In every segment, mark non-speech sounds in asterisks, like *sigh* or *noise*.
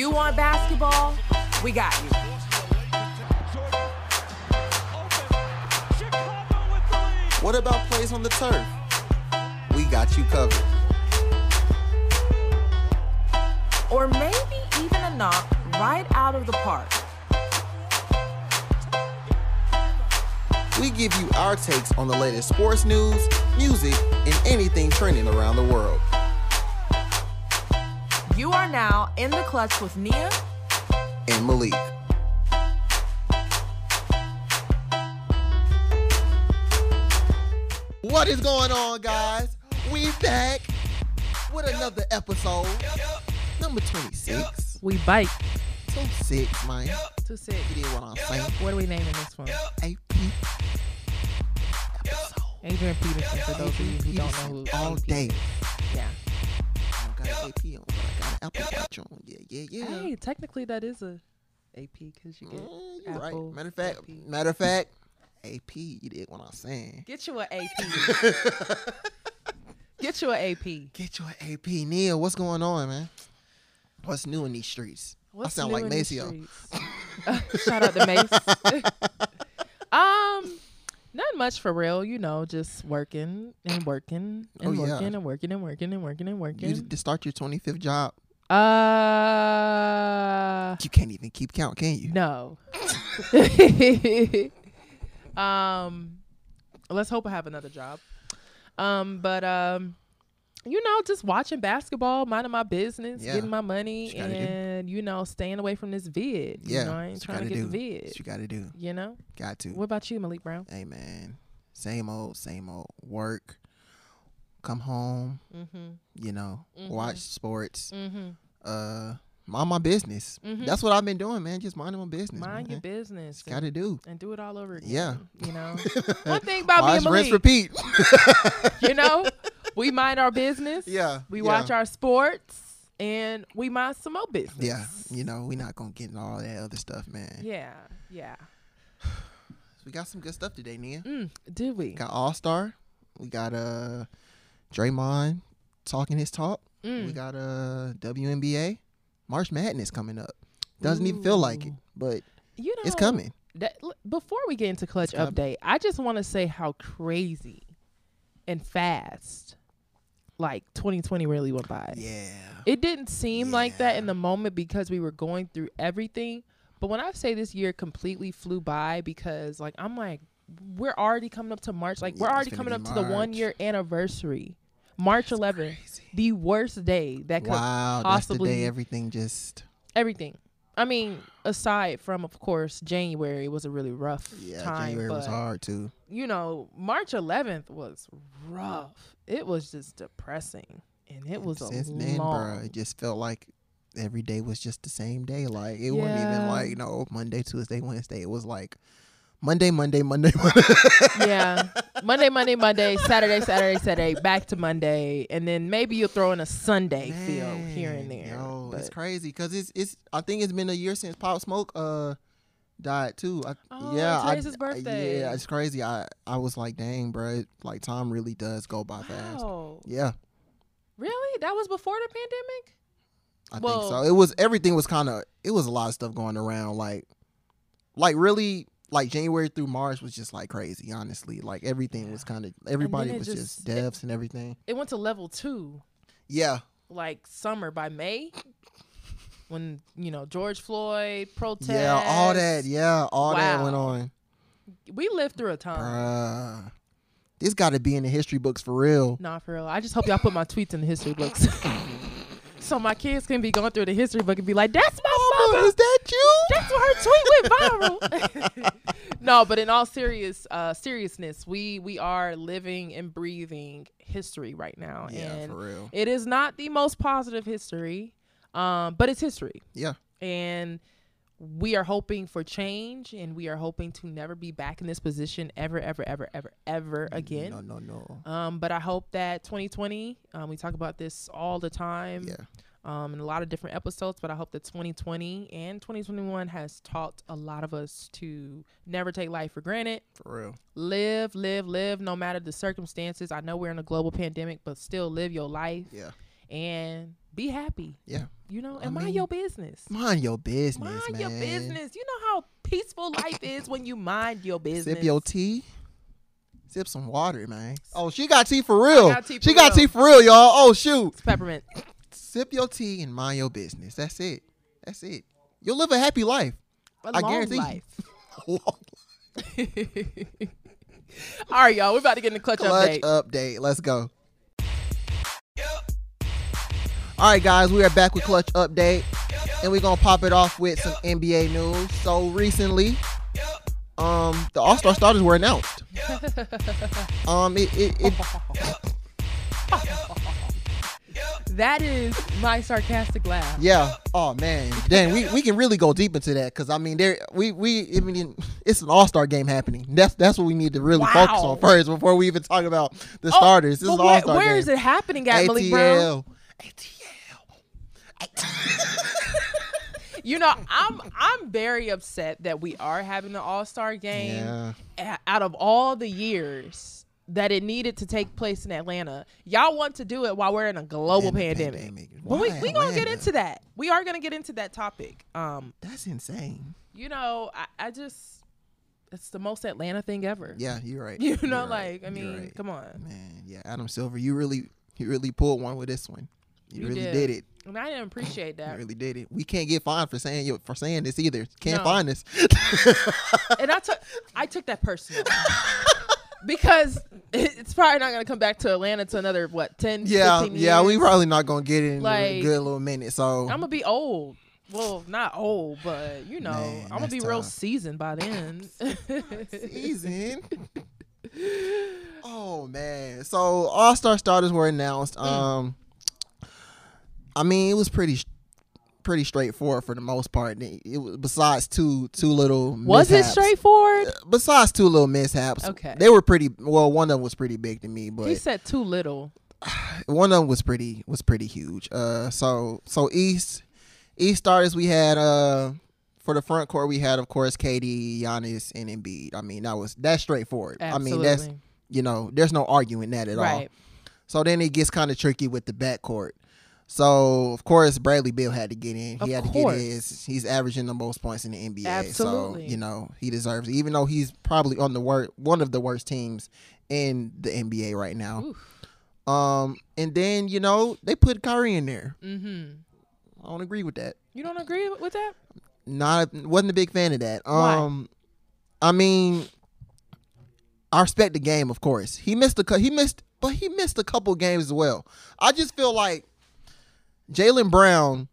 You want basketball? We got you. What about plays on the turf? We got you covered. Or maybe even a knock right out of the park. We give you our takes on the latest sports news, music, and anything trending around the world. You are now in the clutch with Nia. And Malik. What is going on, guys? We back with another episode. Number 26. We bite. So six, man. Too sick. You did what I'm saying. What are we naming this one? AP episode. Adrian Peterson, for those of you who don't know who all AP day. is. Yeah. I don't got AP on, but I got an Apple Watch on. Yeah, yeah, yeah. Hey, technically that is a AP because you get Mm, you Apple right. Matter of fact, AP. matter of fact, AP. You did what I'm saying. get you an AP. *laughs* get you an AP. Get your AP, Neil. What's going on, man? What's new in these streets? What's sound new like in the Maceo. streets? *laughs* *laughs* Shout out to Mace. um, not much for real. You know, just working and working and Oh, yeah. working and working and working and working You working. to start your 25th job. Uh, You can't even keep count, can you? no. *laughs* um, let's hope I have another job. Um, but um, you know, just watching basketball, minding my business, Yeah. getting my money, What do. and you know, staying away from this vid. Yeah, you know, I ain't trying to get do. the vid. You got to do? You know, Got to. what about you, Malik Brown? Hey, man. Same old, same old. Work. Come home. Mm-hmm. You know, Mhm. watch sports. Mm-hmm. Uh, mind my business. Mhm. That's what I've been doing, man. Just minding my business. Mind your business. Got to do. and do it all over again. Yeah. You know, *laughs* one thing about me Watch, and rinse, repeat. *laughs* you know, *laughs* we mind our business. Yeah. We yeah. watch our sports and we mind some more business. Yeah, you know, we're not gonna get into all that other stuff, man. Yeah. Yeah. *sighs* We got some good stuff today, Nia. Mm, did we? We got All Star. We got uh Draymond talking his talk. We Mm. got uh WNBA. March Madness coming up. Doesn't even feel like it, but You know, it's coming. That, before we get into clutch update, I just want to say how crazy and fast like 2020 really went by. Yeah. It didn't seem like that in the moment because we were going through everything. But when I say this year completely flew by because like I'm like we're already coming up to March. Like we're Yeah, already coming up to the one year anniversary. March 11th, Crazy. the worst day that could Wow, that's the possibly- day everything just everything. I mean, aside from of course January was a really rough yeah. time, January but was hard too. you know March 11th was rough. It was just depressing, and it was Since a then, long. bruh, it just felt like every day was just the same day. Like it wasn't even like you know Monday, Tuesday, Wednesday. It was like Monday, Monday, Monday, Monday. *laughs* yeah. Monday, Monday, Monday, Saturday, Saturday, Saturday, back to Monday, and then maybe you'll throw in a Sunday feel here and there. Yo, it's crazy because it's it's. I think it's been a year since Pop Smoke uh died too. I, Oh, yeah, I- today's his birthday. yeah, it's crazy. I I was like, dang, bro, like time really does go by fast. Yeah, Really? That was before the pandemic? I Well- think so. It was everything was kind of it was a lot of stuff going around. Like, like really. Like January through March was just like crazy, honestly. Like everything was kind of everybody was just, just- deaths and everything. It went to level two, Yeah, like summer by May. When, you know, George Floyd protest. yeah, all that, yeah, all that went on. We lived through a time. Bruh. This got to be in the history books for real. Nah, for real. I just hope y'all put my tweets in the history books. *laughs* so my kids can be going through the history book and be like, that's my Mama. is that you? That's why her tweet went viral. *laughs* no, but in all serious uh, seriousness, we we are living and breathing history right now, Yeah, and for real. it is not the most positive history, um, but it's history, Yeah. and we are hoping for change, and we are hoping to never be back in this position ever, ever, ever, ever, ever again. No, no, no. Um, but I hope that 2020, um, we talk about this all the time Yeah. Um, in a lot of different episodes, but I hope that 2020 and 2021 has taught a lot of us to never take life for granted. For real. Live, live, live, no matter the circumstances. I know we're in a global pandemic, but still live your life Yeah. and be happy. Yeah. You know, I and mind mean, your business. Mind your business, Mind man. your business. You know how peaceful life is when you mind your business. Sip your tea. Sip some water, man. Oh, she got tea for real. got tea for she got tea for real, y'all. Oh shoot. It's peppermint. Sip your tea and mind your business. That's it. That's it. You'll live a happy life. A I long guarantee life. *laughs* *laughs* All right, y'all. We're about to get in the clutch, update. Clutch update. update. Let's go. All right, guys, we are back with Clutch Update, and we're gonna pop it off with some NBA news. So recently, um, the All Star starters were announced. *laughs* Um, it, it, it That is my sarcastic laugh. yeah. Oh man, then we, we can really go deep into that because I mean, there we we I mean, it's an All Star game happening. That's that's what we need to really focus on first before we even talk about the Oh, starters. This is where- All Star game. Where is it happening at, Malik Brown? ATL. ATL. *laughs* you know, I'm I'm very upset that we are having the All Star game. Yeah. Out of all the years that it needed to take place in Atlanta, y'all want to do it while we're in a global pandemic. pandemic. But we we gonna get into that. We are gonna get into that topic. Um, That's insane. you know, I, I just it's the most Atlanta thing ever. Yeah, you're right. *laughs* You know, You're right. like I mean, right. come on. man. Yeah, Adam Silver, you really, you really pulled one with this one. You, You really did. did. it. And I didn't appreciate that. You really did it. We can't get fined for saying you for saying this either. Can't No. find this. and I took I took that personal. *laughs* because it's probably not going to come back to Atlanta to another what 10 yeah, 15 yeah. We probably not gonna get it in a Like, good little minute. So I'm gonna be old. Well, not old, but you know, Man, I'm gonna be real seasoned by then. season. *laughs* oh man. So all star starters were announced. Mm. Um I mean it was pretty pretty straightforward for the most part. It, it was besides two two little Was it mishaps. straightforward? Besides two little mishaps. Okay. They were pretty well one of them was pretty big to me, but He said too little. *sighs* one of them was pretty was pretty huge. Uh so so East East starters we had uh for the front court we had of course KD, Giannis, and Embiid. I mean that was that's straightforward. Absolutely. I mean that's you know, there's no arguing that at all. right. So then it gets kind of tricky with the backcourt. So of course Bradley Beal had to get in. He Of had to course. get his. He's averaging the most points in the NBA. Absolutely. So you know he deserves it, even though he's probably on the wor- one of the worst teams in the NBA right now. Oof. Um, and then you know they put Kyrie in there. Mm-hmm. I don't agree with that. You don't agree with that? Not wasn't a big fan of that. Why? Um, I mean, I respect the game, of course. He missed a he missed, but he missed a couple games as well. I just feel like Jaylen Brown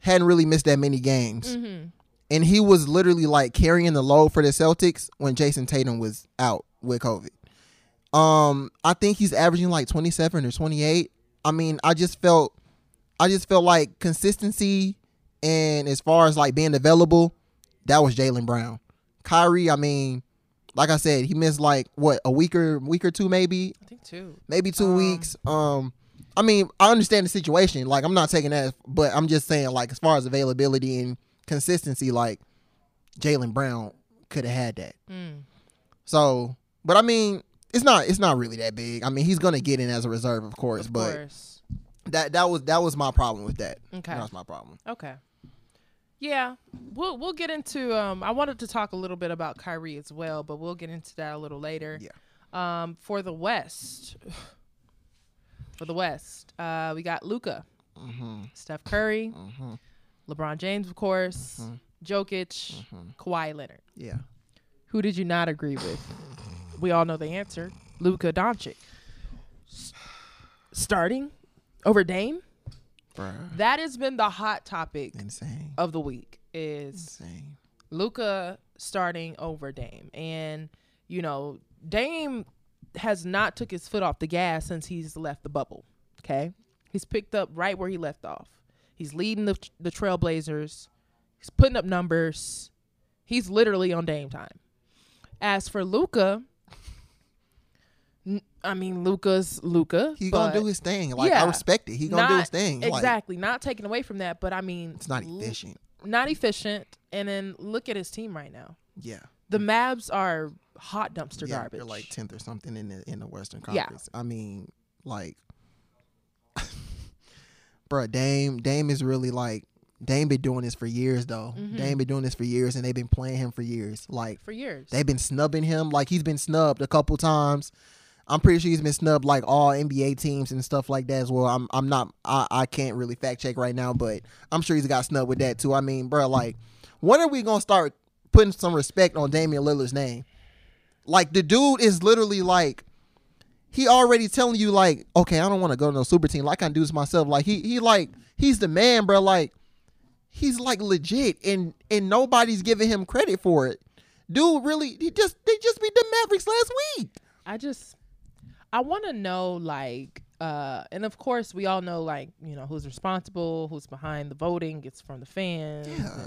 hadn't really missed that many games, Mm-hmm. and he was literally like carrying the load for the Celtics when Jayson Tatum was out with COVID. Um, I think he's averaging like twenty seven or twenty eight. I mean, I just felt, I just felt like consistency and as far as like being available, that was Jaylen Brown. Kyrie, I mean, like I said, he missed like what a week or week or two, maybe, I think too. maybe two Um, weeks. Um, I mean, I understand the situation. Like, I'm not taking that, but I'm just saying, like, as far as availability and consistency, like Jaylen Brown could have had that. Mm. So, but I mean, it's not it's not really that big. I mean, he's gonna get in as a reserve, of course, Of but course. that that was that was my problem with that. Okay. That was my problem. Okay. Yeah, we'll we'll get into. Um, I wanted to talk a little bit about Kyrie as well, but we'll get into that a little later. Yeah. Um, for the West, *sighs* for the West, uh, we got Luka, Mm-hmm. Steph Curry, Mm-hmm. LeBron James, of course, Mhm. Jokic, Mm-hmm. Kawhi Leonard. Yeah. Who did you not agree with? We all know the answer. Luka Doncic. S- starting over Dame. Bruh. That has been the hot topic Insane. of the week. Is Insane. Luka starting over Dame. And, you know, Dame has not took his foot off the gas since he's left the bubble. Okay? He's picked up right where he left off. He's leading the the Trailblazers. He's putting up numbers. He's literally on Dame time. As for Luka, I mean Luka's Luka. He gonna do his thing. Like yeah, I respect it. He gonna do his thing. Like, Exactly. not taking away from that, but I mean it's not efficient. Not efficient. And then look at his team right now. Yeah. The Mavs are hot dumpster yeah, garbage. They're like tenth or something in the in the Western Conference. Yeah. I mean, like, *laughs* bro, Dame, Dame is really like Dame been doing this for years though. Mhm. Dame been doing this for years, and they've been playing him for years. Like for years. they've been snubbing him. Like he's been snubbed a couple times. I'm pretty sure he's been snubbed like all NBA teams and stuff like that as well. I'm I'm not I, I can't really fact check right now, but I'm sure he's got snubbed with that too. I mean, bro, like when are we gonna start putting some respect on Damian Lillard's name? Like the dude is literally like he already telling you like, okay, I don't want to go to no super team. Like I can do this myself. Like he he like he's the man, bro. Like he's like legit, and and nobody's giving him credit for it. Dude, really, he just they just beat the Mavericks last week. I just I want to know like uh and of course we all know like you know who's responsible, who's behind the voting, it's from the fans Yeah,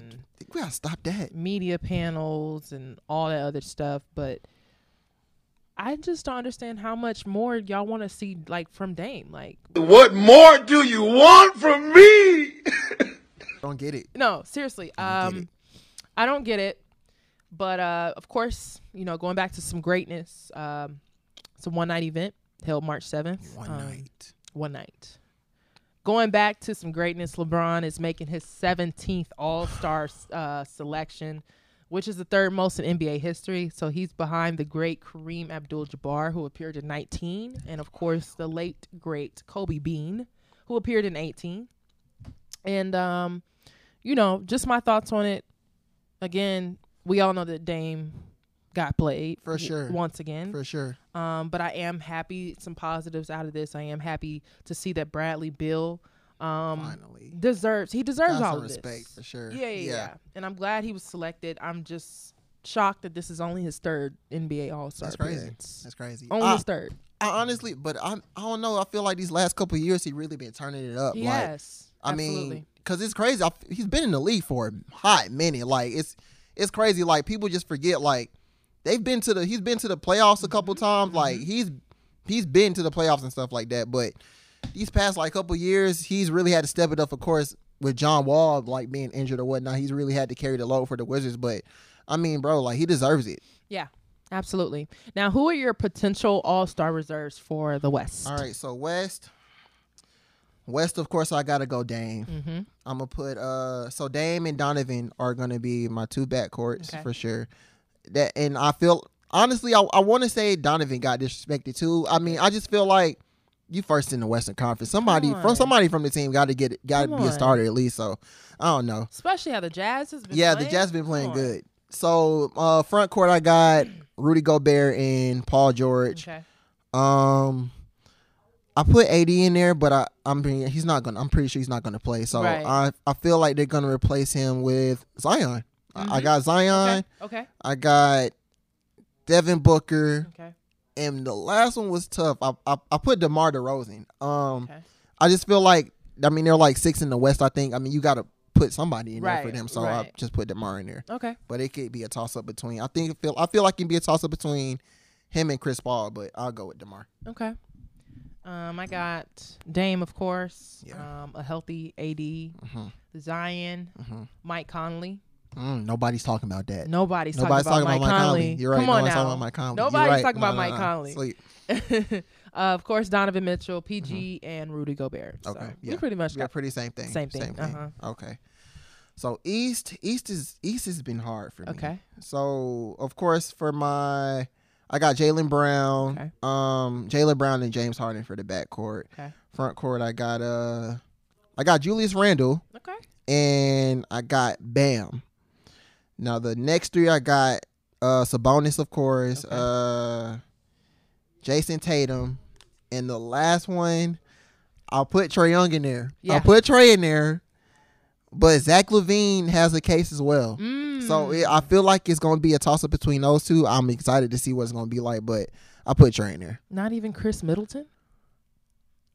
we gotta stop that. media panels and all that other stuff, but I just don't understand how much more y'all want to see like from Dame. Like What more do you want from me? *laughs* Don't get it. no, seriously. don't get Um it. I don't get it. But uh of course, you know, going back to some greatness, um it's a one night event held March 7th. One Um, night. one night. Going back to some greatness, LeBron is making his 17th All Star uh, selection, which is the third most in NBA history. So he's behind the great Kareem Abdul Jabbar, who appeared in 19, and of course, the late, great Kobe Bean, who appeared in 18. And, um, you know, just my thoughts on it. Again, we all know that Dame got played For sure. once again. For sure. Um, but I am happy some positives out of this. I am happy to see that Bradley Beal um Finally. deserves he deserves all respect this. for sure. Yeah, yeah, yeah, And I'm glad he was selected. I'm just shocked that this is only his third NBA All Star That's crazy. appearance. That's crazy. only I, his third. I honestly, but I I don't know. I feel like these last couple years he really been turning it up. Like Yes. I absolutely. mean, because it's crazy. I, he's been in the league for a hot minute. Like it's it's crazy. Like people just forget. Like they've been to the he's been to the playoffs a couple times. Like he's he's been to the playoffs and stuff like that. But these past like couple years, he's really had to step it up. Of course, with John Wall like being injured or whatnot, he's really had to carry the load for the Wizards. But I mean, bro, like he deserves it. yeah. Absolutely. Now, who are your potential All Star reserves for the West? All right, so West. West, of course, I gotta go Dame. Mm-hmm. I'm gonna put uh so Dame and Donovan are gonna be my two backcourts Okay. for sure. That and I feel honestly I, I want to say Donovan got disrespected too. I mean I just feel like you first in the Western Conference. Somebody from somebody from the team got to get got to be a starter at least. So I don't know. Especially how the Jazz has been. yeah, playing. the Jazz been playing good. So uh front court I got Rudy Gobert and Paul George. Okay. Um, I put AD in there, but I I'm being, he's not gonna. I'm pretty sure he's not gonna play. So Right. I I feel like they're gonna replace him with Zion. I- I Mhm. got Zion. Okay. Okay. I got Devin Booker, Okay. And the last one was tough. I I, I put Demar Derozan. Um, Okay. I just feel like I mean they're like six in the West. I think. I mean you got to put somebody in there for them. So I just put Demar in there. Okay. But it could be a toss up between. I think it feel I feel like it can be a toss up between him and Chris Paul, but I'll go with Demar. Okay. Um, I got Dame, of course. Yeah. Um, a healthy AD, Mhm. Zion, Mhm. Mike Conley. Mm, nobody's talking about that. Nobody's, Nobody's talking about Mike Conley. You're right. Come on Nobody's now. talking about Mike Conley. Nobody's right. talking about No, no, Mike no. Conley. Sleep. *laughs* uh, of course, Donovan Mitchell, PG, and Rudy Gobert. So Mm-hmm. Okay, we yeah. pretty much got pretty same thing. Same thing, Same thing. uh-huh. Okay. So East, East is East has been hard for me. Okay. So of course for my, I got Jaylen Brown, Okay. um, Jaylen Brown and James Harden for the backcourt. Okay. Front court, I got uh, I got Julius Randle Okay. and I got Bam. Now the next three I got uh Sabonis, of course, Okay. uh Jayson Tatum, and the last one I'll put Trae Young in there. Yeah. I'll put Trae in there, but Zach LaVine has a case as well. Mm. So it, I feel like it's gonna be a toss up between those two. I'm excited to see what it's gonna be like, but I put Trae in there. Not even Khris Middleton.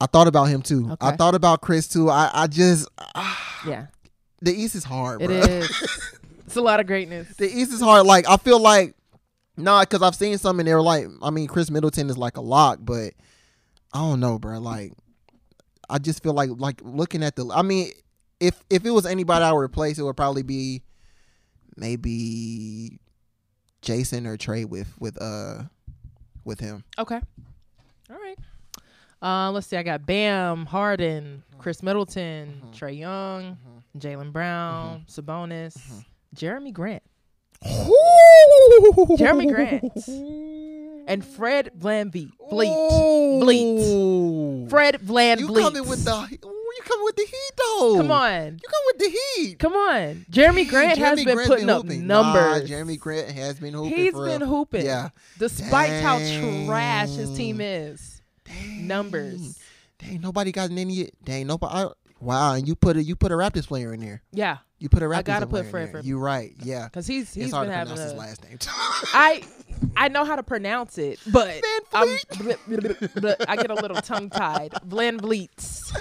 I thought about him too. I thought about Chris too. I, I just ah, Yeah, *sighs* the East is hard, it bro. is. *laughs* it's a lot of greatness. The East is hard. Like I feel like nah, because I've seen some and they're like, I mean, Khris Middleton is like a lock, but I don't know, bro. Like I just feel like like looking at the. I mean, if if it was anybody I would replace, it would probably be maybe Jayson or Trae with with uh with him. Okay. All right. Uh, let's see. I got Bam, Harden, Khris Middleton, Trae Young, Jaylen Brown, Sabonis, Jerami Grant, Jerami Grant, *laughs* and Fred VanVleet. Bleat. Fred Van You Vliet. coming with the you coming with the heat though? Come on. You come with the heat. Come on. Jerami Grant Jerami has been Grant putting up hooping. numbers. Nah, Jerami Grant has been hooping. He's been real. hooping. Yeah. Despite how trash his team is. Dang. Numbers. Dang, nobody got an any. Dang, nobody. I, wow, and you put a you put a Raptors player in there. Yeah. You put a Raptors I gotta put Fred for- You right. Yeah. Because he's he's it's hard been to having pronounce his a last name. *laughs* I I know how to pronounce it, but I'm, *laughs* I get a little tongue tied. Van Vliets.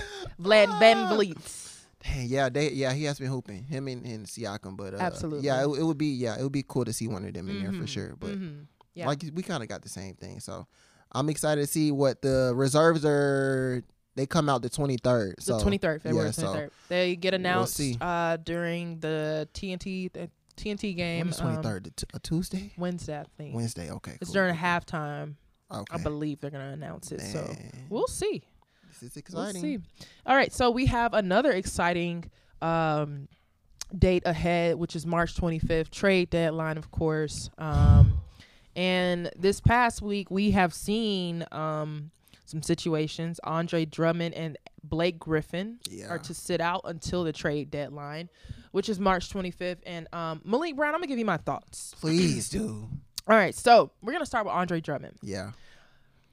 Vlad Van Vliets. Dang, yeah, they yeah he has been hooping him and, and Siakam, but uh, Absolutely. yeah, it, it would be yeah it would be cool to see one of them in there for Mhm, sure. But mhm. Yeah. like we kind of got the same thing, so I'm excited to see what the reserves are. They come out the 23rd. the 23rd, February yeah, so they get announced see. uh, during the TNT the TNT game. when is um, 23rd? The t- a Tuesday? Wednesday, I think. Wednesday. Okay. It's cool, during halftime. Okay. I believe they're gonna announce it. So we'll see. this is exciting. We'll see. All right, so we have another exciting um, date ahead, which is March 25th, trade deadline, of course. Um, and this past week, we have seen um, some situations. Andre Drummond and Blake Griffin Yeah. are to sit out until the trade deadline, which is March 25th. And um, Malik Brown, I'm gonna give you my thoughts. *clears throat* Please do. All right, so we're gonna start with Andre Drummond. Yeah.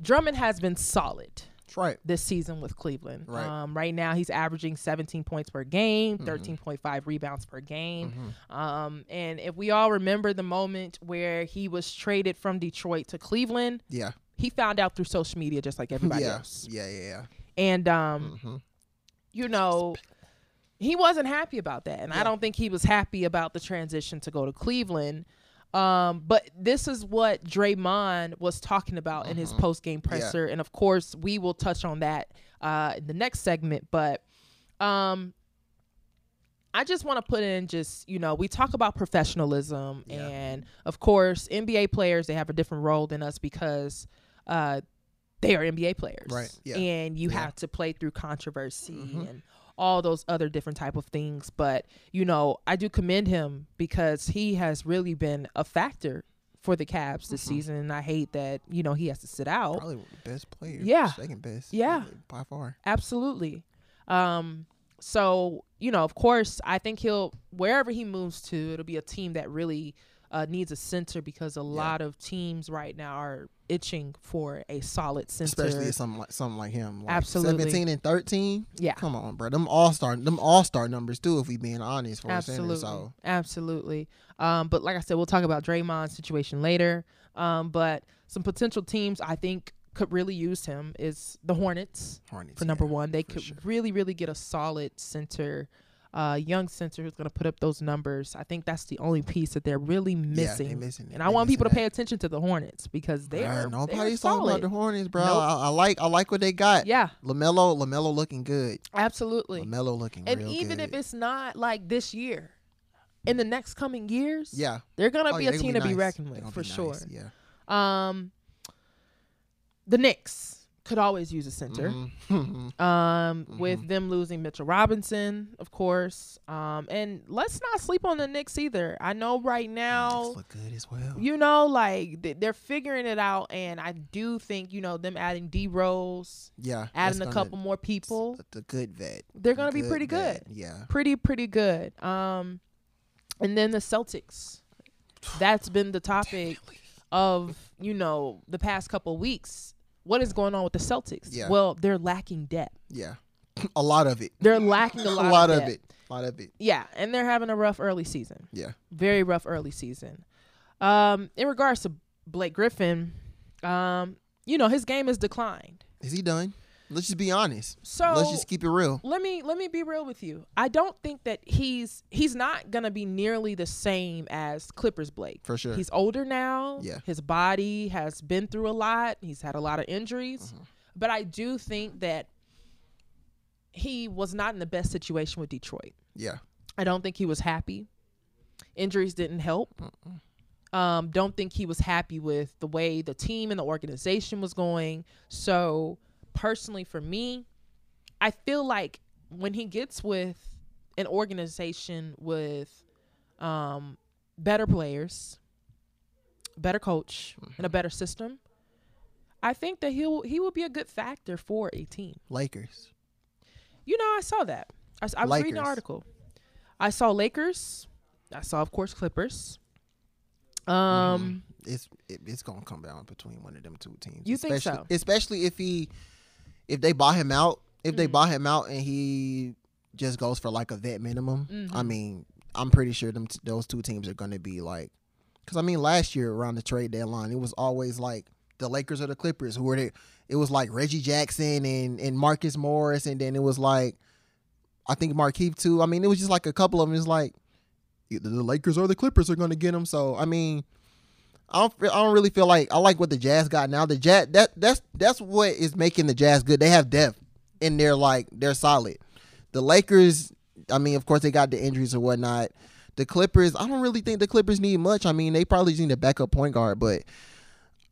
Drummond has been solid That's right. this season with Cleveland. Right. Um, right now, he's averaging 17 points per game, 13.5 rebounds per game. Um, and if we all remember the moment where he was traded from Detroit to Cleveland, Yeah. He found out through social media just like everybody yeah. else. Yeah. Yeah. Yeah. And, um, Mhm. you know, he wasn't happy about that. And I don't think he was happy about the transition to go to Cleveland. Um, but this is what Draymond was talking about in his post game presser, and of course we will touch on that uh, in the next segment. But um, I just want to put in just you know we talk about professionalism, Yeah. and of course NBA players they have a different role than us because uh, they are NBA players, Right, yeah. And you Yeah. have to play through controversy Mhm. and all those other different type of things but you know i do commend him because he has really been a factor for the Cavs this season and i hate that you know he has to sit out Probably best player. Yeah. Second best. Yeah. By far. absolutely um so you know of course i think he'll wherever he moves to it'll be a team that really uh, needs a center because a lot of teams right now are itching for a solid center Especially something like something like him. Like Absolutely. Seventeen and thirteen. yeah Come on, bro. Them all star them all star numbers too, if we being honest for absolutely a center. So absolutely um but like i said we'll talk about draymond's situation later um but some potential teams i think could really use him is the hornets Hornets. for number yeah, one they could sure. really really get a solid center uh young center who's going to put up those numbers i think that's the only piece that they're really missing. Yeah, missing they missing and i They want people to pay attention to the hornets because they are nobody's they're talking about the Hornets, bro. Nope. I, I like I like what they got. yeah Lamelo, Lamelo looking good. absolutely Lamelo looking and even good. if it's not like this year in the next coming years yeah, they're going to Oh, be yeah, a they gonna team to be nice. reckoned with for be sure Yeah. Um, the Knicks could always use a center. Mhm. *laughs* Um, Mm-hmm. with them losing Mitchell Robinson, of course. Um, and let's not sleep on the Knicks either. I know right now, look good as well. you know, like th- they're figuring it out, and I do think you know them adding D Rose, yeah, adding a couple more people, The, the good vet. they're gonna be pretty vet, good. Yeah. pretty pretty good. Um, and then the Celtics. *sighs* That's been the topic of you know the past couple weeks. What is going on with the Celtics? Yeah. Well, they're lacking depth. Yeah. *laughs* a lot of it. They're lacking a *laughs* A lot, lot of, of it. A lot of it. Yeah, and they're having a rough early season. Yeah. Very rough early season. Um, in regards to Blake Griffin, um, you know his game has declined. Is he done? Let's just be honest. So Let's just keep it real. let me let me be real with you. I don't think that he's he's not gonna be nearly the same as Clippers Blake. For sure. He's older now. Yeah. His body has been through a lot. He's had a lot of injuries. Mm-hmm. But I do think that he was not in the best situation with Detroit. Yeah. I don't think he was happy. Injuries didn't help. Um, don't think he was happy with the way the team and the organization was going. So personally for me, I feel like when he gets with an organization with um, better players, better coach, and a better system, I think that he'll he will be a good factor for a team. Lakers. You know, I saw that. I was reading an article. I saw Lakers. I saw, of course, Clippers. Um, It's it, it's gonna come down between one of them two teams. You think so? Especially if he if they buy him out, if they Mm. buy him out and he just goes for like a vet minimum. I Mhm. mean, I'm pretty sure them t- those two teams are gonna be like, because I mean, last year around the trade deadline, it was always like the Lakers or the Clippers who were the. It was like Reggie Jackson and and Marcus Morris, and then it was like, I think Markieff too. I mean, it was just like a couple of them. It's like either the Lakers or the Clippers are going to get him. So I mean, I don't I don't really feel like I like what the Jazz got now. The Jazz that that's that's what is making the Jazz good. They have depth and they're like they're solid. The Lakers, I mean, of course they got the injuries or whatnot. The Clippers, I don't really think the Clippers need much. I mean, they probably just need a backup point guard, but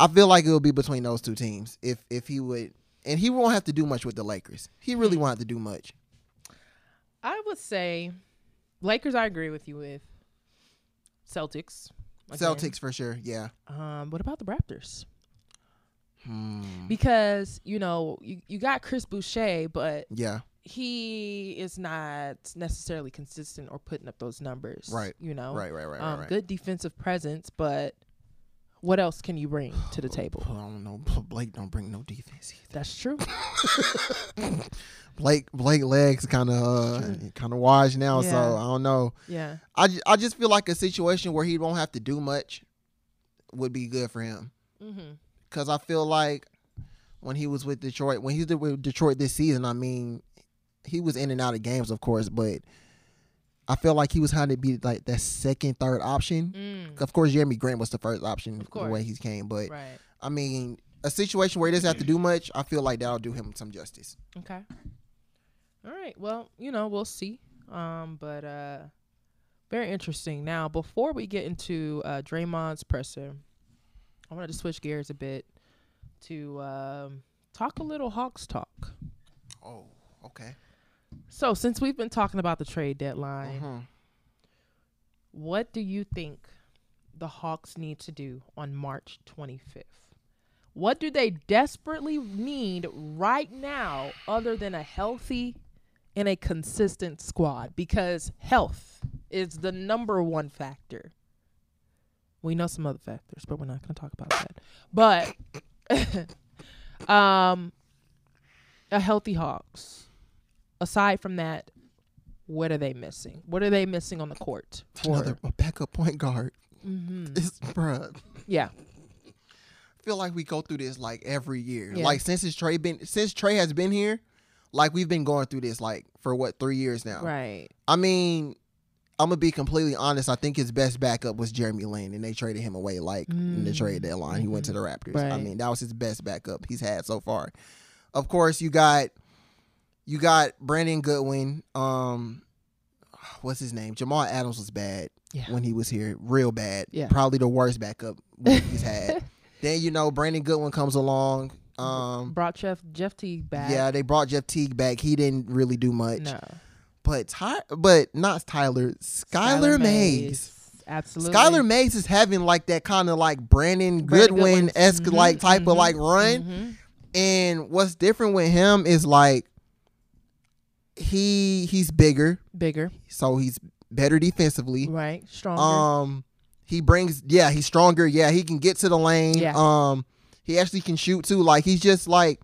I feel like it will be between those two teams if if he would, and he won't have to do much with the Lakers. He really won't have to do much. I would say Lakers. I agree with you with Celtics. Again. Celtics for sure, yeah. Um, what about the Raptors? Hmm. Because you know you, you got Chris Boucher, but Yeah, he is not necessarily consistent or putting up those numbers. Right. You know. right, right, right, Um, right, right. Good defensive presence, but what else can you bring to the *sighs* table? I don't know. Blake don't bring no defense either. That's true. *laughs* Blake Blake legs kind of uh, kind of washed now, so I don't know. Yeah. I, I just feel like a situation where he won't have to do much would be good for him Mm-hmm. because I feel like when he was with Detroit, when he was with Detroit this season, I mean, he was in and out of games, of course, but I feel like he was having to be like that second, third option. Mm. Of course, Jerami Grant was the first option the course. way he came, but Right. I mean, a situation where he doesn't have to do much, I feel like that'll do him some justice. Okay. All right. Well, you know, we'll see. Um, but uh very interesting. Now, before we get into uh Draymond's presser, I wanted to switch gears a bit to um talk a little Hawks talk. Oh, okay. So, since we've been talking about the trade deadline, Mhm. what do you think the Hawks need to do on March 25th? What do they desperately need right now other than a healthy and a consistent squad? Because health is the number one factor. We know some other factors, but we're not going to talk about that. But *laughs* um a healthy Hawks. Aside from that, what are they missing? What are they missing on the court? for- Another a backup point guard. Mhm. It's, bruh, Yeah. I feel like we go through this like every year. Yeah. Like since Trae been since Trae has been here, like we've been going through this like for what three years now. Right. I mean, I'm gonna be completely honest. I think his best backup was Jeremy Lin, and they traded him away like in the trade deadline. He went to the Raptors. I Mm. Mean, that was his best backup he's had so far. Of course, you got you got Brandon Goodwin. Um, what's his name? Jamal Adams was bad Yeah. when he was here, real bad. Yeah. probably the worst backup *laughs* he's had. then you know Brandon Goodwin comes along. Um, Brought Jeff Jeff Teague back. yeah, they brought Jeff Teague back. He didn't really do much. No. But Ty, but not Tyler. Skylar Mays. Absolutely. Skylar Mays is having like that kind of like Brandon, Brandon Goodwin esque Goodwin. like type Mhm, of like run. Mhm. And what's different with him is like he he's bigger, Bigger. so he's better defensively. Right. Stronger. Um, he brings yeah, he's stronger. Yeah, he can get to the lane. Yeah. Um, he actually can shoot too. Like he's just like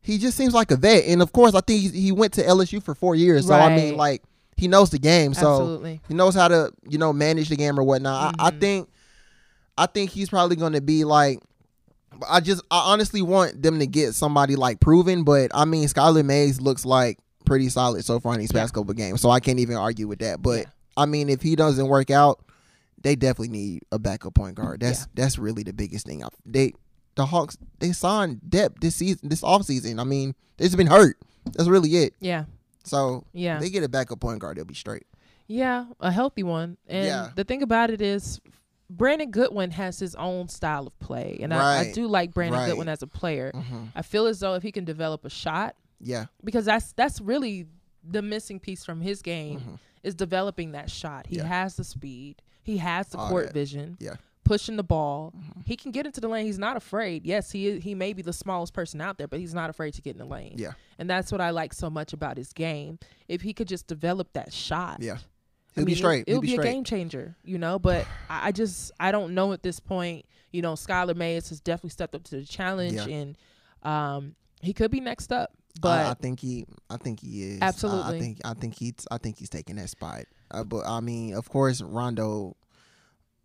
he just seems like a vet. And of course, I think he, he went to LSU for four years. So I mean, like he knows the game. So Absolutely. he knows how to you know manage the game or whatnot. I, I Mhm. think I think he's probably going to be like. I just I honestly want them to get somebody like proven, but I mean Skylar Mays looks like pretty solid so far in these Yeah. past couple of games, so I can't even argue with that. But Yeah. I mean, if he doesn't work out, they definitely need a backup point guard. That's Yeah. that's really the biggest thing. They the Hawks they signed depth this season, this offseason. I mean, they've been hurt. That's really it. Yeah. So Yeah. they get a backup point guard, they'll be straight. Yeah, a healthy one. And Yeah. the thing about it is, Brandon Goodwin has his own style of play, and I, I do like Brandon Right. Goodwin as a player. Mhm. I feel as though if he can develop a shot, Yeah. because that's that's really the missing piece from his game Mhm. is developing that shot. He Yeah. has the speed, he has the All court that. vision, Yeah. pushing the ball. Mhm. He can get into the lane. He's not afraid. Yes, he is, he may be the smallest person out there, but he's not afraid to get in the lane. Yeah. and that's what I like so much about his game. If he could just develop that shot, Yeah. I He'll be mean, straight. It, He'll be be, a game changer, you know. But I I just I don't know at this point. You know, Skylar Mays has definitely stepped up to the challenge, Yeah. and um, he could be next up. I, But I think he, I think he is. I- I, think, I think he's, I think he's taking that spot. Uh, but I mean, of course, Rondo.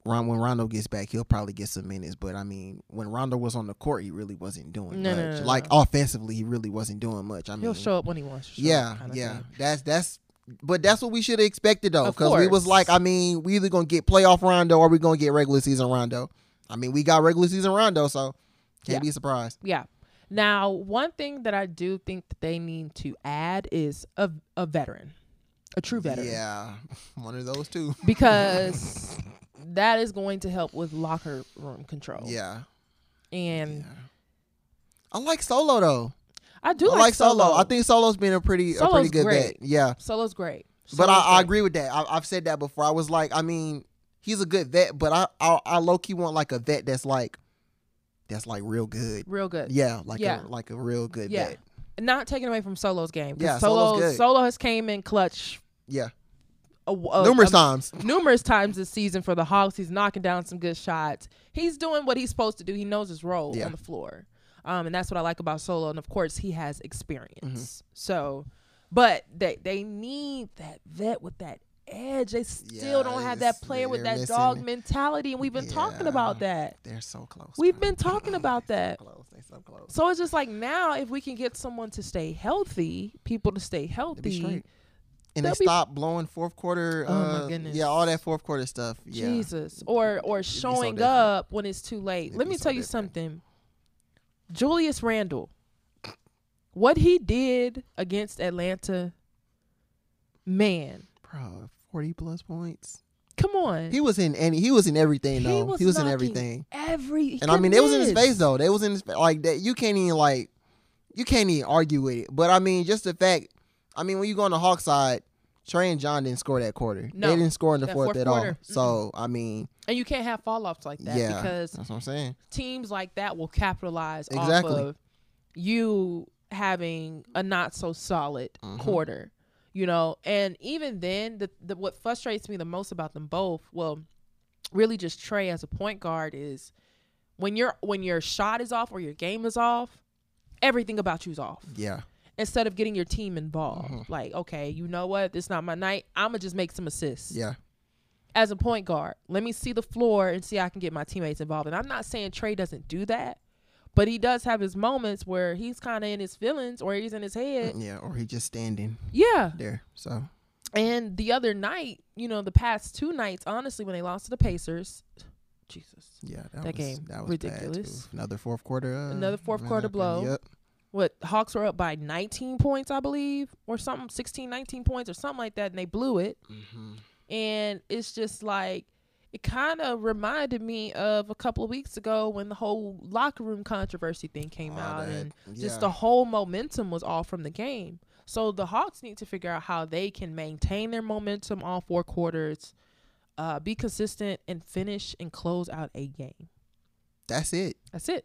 Ron, when Rondo gets back, he'll probably get some minutes. But I mean, when Rondo was on the court, he really wasn't doing No, much. no, no, like offensively, he really wasn't doing much. I mean, he'll show up when he wants to. Yeah, yeah. thing. That's that's. But that's what we should have expected though, because we was like, I mean, we either gonna get playoff Rondo or we gonna get regular season Rondo. I mean, we got regular season Rondo, so can't Yeah. be surprised. Yeah. Now, one thing that I do think that they need to add is a a veteran, a true veteran. Yeah, *laughs* one of those two. *laughs* because that is going to help with locker room control. Yeah, and yeah. I like Solo though. I do I like, like Solo. Solo. I think Solo's been a pretty a pretty good great. vet. Yeah, Solo's great. but Solo's I, I great. agree with that. I, I've said that before. I was like, I mean, he's a good vet, but I I, I low key want like a vet that's like that's like real good. Real good. Yeah, like Yeah. a like a real good Yeah. vet. Not taking away from Solo's game. Yeah, Solo's Solo. Solo has came in clutch Yeah, a, a- numerous a- times. numerous times this season for the Hawks. He's knocking down some good shots. He's doing what he's supposed to do. He knows his role Yeah. on the floor. Um, and that's what I like about Solo. And of course, he has experience. Mm-hmm. So, but they they need that vet with that edge. They still Yeah, don't have that player with that missing dog it. mentality. And we've been talking about that. They're so close. We've man. been talking about *laughs* that. close. They so close. So it's just like now, if we can get someone to stay healthy, people to stay healthy. And they They'll be- stop blowing fourth quarter. Oh, my uh, goodness. Yeah, all that fourth quarter stuff. Yeah. Jesus, or or showing different. up when it's too late. It'd Let me so tell you different. something. Julius Randle, what he did against Atlanta, man, Bro, forty plus points. come on. He was in any. He was in everything though. He was, in everything. Every he And I mean, it was in his face though. They was in his like that. You can't even like, you can't even argue with it. But I mean, just the fact. I mean, when you go on the Hawk side, Trae and John didn't score that quarter. No. They didn't score in the fourth, fourth at all. quarter, So I mean, And you can't have fall offs like that yeah, because that's what I'm saying. teams like that will capitalize Exactly. off of you having a not so solid Mhm. quarter, you know. And even then, the, the what frustrates me the most about them both, well, really just Trae as a point guard is when your when your shot is off or your game is off, everything about you's off. Yeah, Instead of getting your team involved, Mhm. like okay, you know what, this not my night. I'ma just make some assists yeah, as a point guard. Let me see the floor and see I can get my teammates involved. And I'm not saying Trae doesn't do that, but he does have his moments where he's kind of in his feelings or he's in his head. yeah. Or he just standing Yeah. there. So And the other night, you know, the past two nights, honestly, when they lost to the Pacers, Jesus, yeah, that, That was, game, that was ridiculous. Another fourth quarter. Uh, Another fourth quarter blow. Yep. what Hawks were up by 19 points, I believe, or something, 16, 19 points or something like that, and they blew it. hmm and it's just like it kind of reminded me of a couple of weeks ago when the whole locker room controversy thing came All out that, and yeah. just the whole momentum was off from the game so the hawks need to figure out how they can maintain their momentum all four quarters uh, be consistent and finish and close out a game That's it. that's it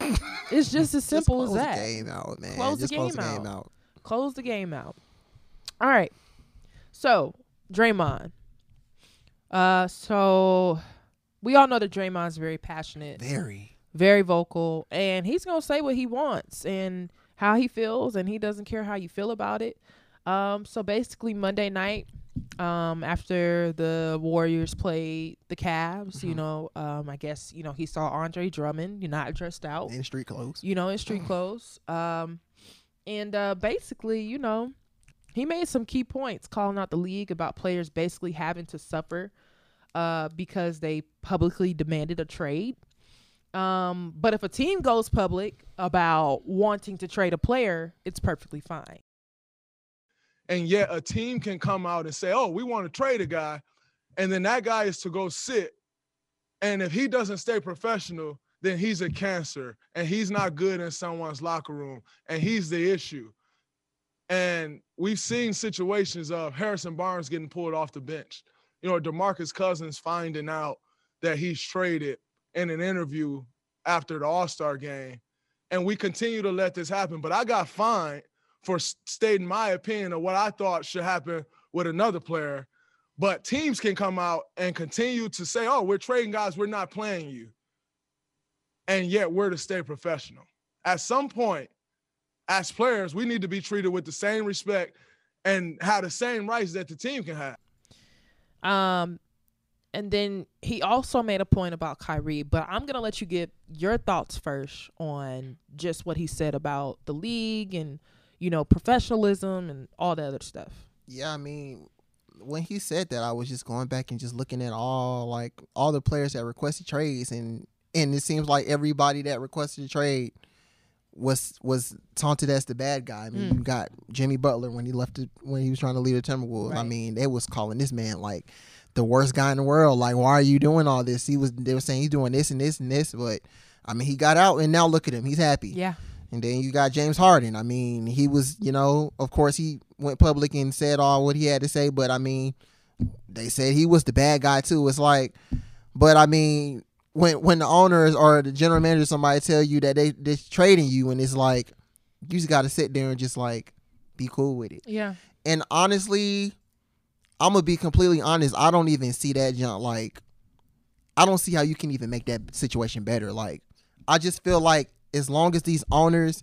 it's just as *laughs* simple just as close that The game out, man. Close the just close game the game out. out. close the game out. All right. So, Draymond. Uh so we all know that Draymond's very passionate, Very. very vocal, and he's going to say what he wants and how he feels and he doesn't care how you feel about it. Um so basically Monday night um after the Warriors played the Cavs, you Mhm. know, um I guess, you know, he saw Andre Drummond, you're not dressed out In street clothes. you know, in street *sighs* clothes. Um, and uh, basically, you know, he made some key points calling out the league about players basically having to suffer uh, because they publicly demanded a trade. Um, but if a team goes public about wanting to trade a player, it's perfectly fine. and yet a team can come out and say, "Oh, we want to trade a guy," and then that guy is to go sit And if he doesn't stay professional, then he's a cancer and he's not good in someone's locker room and he's the issue. And we've seen situations of Harrison Barnes getting pulled off the bench. You know, DeMarcus Cousins finding out that he's traded in an interview after the All-Star game. And we continue to let this happen. But I got fined for stating my opinion of what I thought should happen with another player. But teams can come out and continue to say, oh, we're trading guys, we're not playing you. And yet we're to stay professional. At some point, as players, we need to be treated with the same respect and have the same rights that the team can have. Um, and then he also made a point about Kyrie, but I'm gonna let you get your thoughts first on just what he said about the league and you know professionalism and all that other stuff. Yeah, I mean, when he said that, I was just going back and just looking at all like all the players that requested trades, and and it seems like everybody that requested a trade was was taunted as the bad guy. I mean, Mm. you got Jimmy Butler when he left it when he was trying to lead the Timberwolves. I mean, they was calling this man like the worst guy in the world. Like, why are you doing all this? He was they were saying he's doing this and this and this, but I mean, he got out and now look at him, he's happy. Yeah, And then you got James Harden. I mean, he was, you know, of course he went public and said all what he had to say, but I mean, they said he was the bad guy too. It's like, but I mean, when when the owners or the general manager somebody tell you that they they trading you, and it's like, you just got to sit there and just like be cool with it. yeah, And honestly, I'm gonna be completely honest. I don't even see that jump. Like, I don't see how you can even make that situation better. Like, I just feel like as long as these owners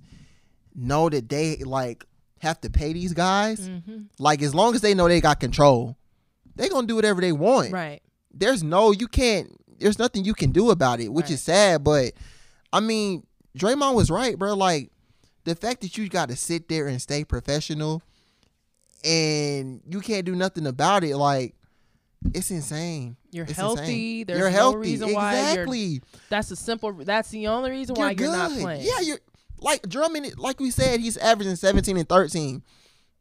know that they like have to pay these guys, mm-hmm. like as long as they know they got control, they gonna do whatever they want. right. There's no you can't. There's nothing you can do about it, which Right. is sad. But I mean, Draymond was right, bro. Like the fact that you got to sit there and stay professional, and you can't do nothing about it, like it's insane. You're It's healthy. insane. There's you're no healthy. reason why you're. exactly. That's a simple. That's the only reason why you're you're not playing. Yeah, you're like Drummond. Like we said, he's averaging 17 and 13.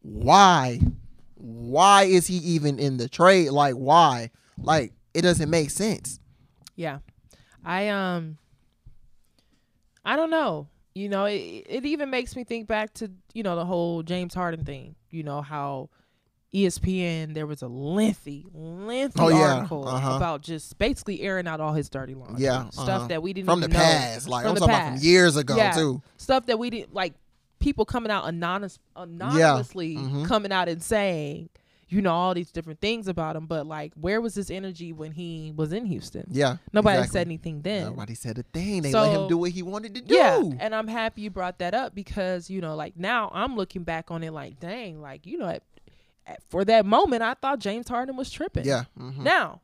Why? Why is he even in the trade? Like why? Like it doesn't make sense. Yeah. I um I don't know. You know, it it even makes me think back to, you know, the whole James Harden thing. You know, how ESPN there was a lengthy, lengthy Oh, yeah. article Uh-huh. about just basically airing out all his dirty laundry. Yeah, Stuff uh-huh. that we didn't From the know. past, like From I'm talking about from years ago Yeah. too. Stuff that we didn't like people coming out anonymous anonymously Mhm. coming out and saying, you know, all these different things about him, but like where was his energy when he was in Houston? Yeah. Nobody exactly. said anything then. Nobody said a thing. They let So- him do what he wanted to do. Yeah, and I'm happy you brought that up because you know, like now I'm looking back on it like, dang, like you know, at, at- for that moment I thought James Harden was tripping. Yeah. mhm. Now,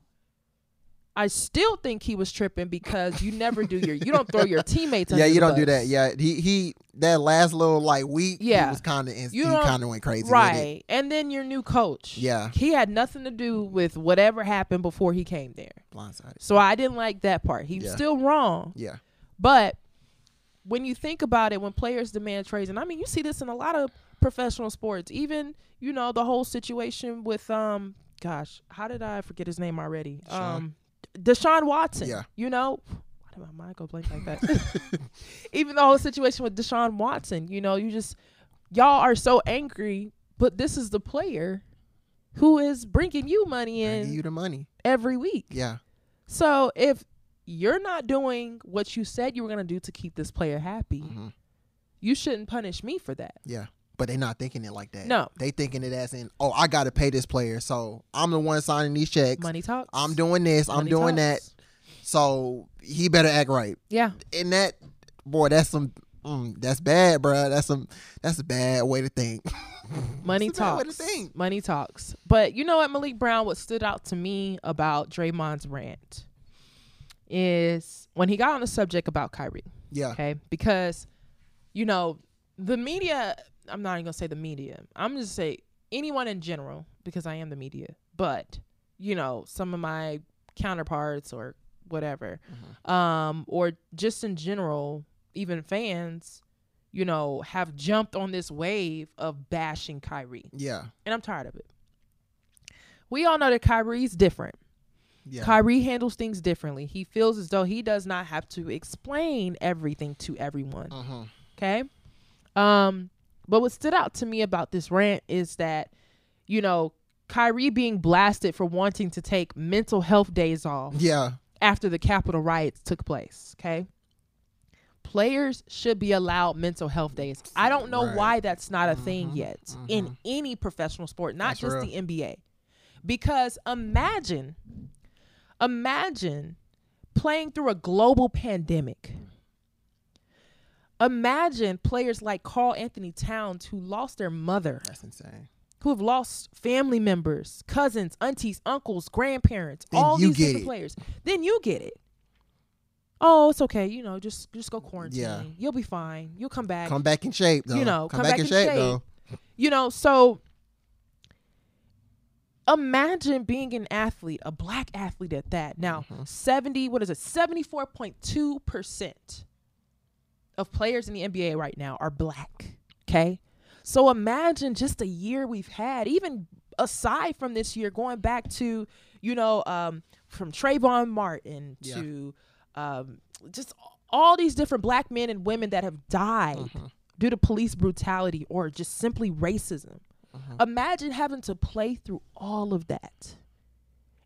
I still think he was tripping because you never do your, you don't throw your teammates. Yeah, you don't do that. Yeah, he he that last little like week, Yeah. he was kind of he You kind of went crazy right? And then your new coach. Yeah. he had nothing to do with whatever happened before he came there. Blindsided. So I didn't like that part. He's Yeah. still wrong. Yeah. But when you think about it, when players demand trades, and I mean, you see this in a lot of professional sports, even you know the whole situation with um, gosh, how did I forget his name already? Deshaun. Um, Deshaun Watson. Yeah. You know, why did my mind go blank like that? *laughs* *laughs* even the whole situation with Deshaun Watson, you know, you just y'all are so angry, but this is the player who is bringing you money Bringing in you the money. every week. Yeah. So if you're not doing what you said you were going to do to keep this player happy, Mhm. you shouldn't punish me for that. Yeah. But they're not thinking it like that. No. They thinking it as in, oh, I gotta pay this player, so I'm the one signing these checks. Money talks. I'm doing this. I'm Money doing that. So he better act right. Yeah. And that, boy, that's some. Mm, that's bad, bro. That's some. That's a bad way to think. *laughs* Money That's a bad way to talks. think. Money talks. But you know what, Malik Brown, what stood out to me about Draymond's rant is when he got on the subject about Kyrie. Yeah. Okay. Because, you know, the media, I'm not even going to say the media, I'm just say anyone in general, because I am the media, but, you know, some of my counterparts or whatever, um, or just in general, even fans, you know, have jumped on this wave of bashing Kyrie Yeah. and I'm tired of it. We all know that Kyrie's different. Yeah. Kyrie handles things differently. He feels as though he does not have to explain everything to everyone. Mm-hmm. Okay. Um, but what stood out to me about this rant is that, you know, Kyrie being blasted for wanting to take mental health days off Yeah. after the Capitol riots took place. Okay. Players should be allowed mental health days. I don't know Right. why that's not a thing Mhm, yet in mhm. any professional sport, not That's just real. the NBA. Because imagine, imagine playing through a global pandemic. Imagine players like Karl Anthony Towns who lost their mother That's insane. who have lost family members, cousins, aunties, uncles, grandparents, Then all these different it. players. Then you get it. Oh, it's okay. You know, just just go quarantine. Yeah. You'll be fine. You'll come back. Come back in shape, though. You know, come, back, in shape, though. You know, so imagine being an athlete, a black athlete at that. Now, Mm-hmm. 70, what is it? 74.2% of players in the NBA right now are black. Okay. So imagine just a year we've had, even aside from this year, going back to, you know, um, from Trayvon Martin Yeah. to um, just all these different black men and women that have died Mm-hmm. due to police brutality or just simply racism. Mm-hmm. Imagine having to play through all of that.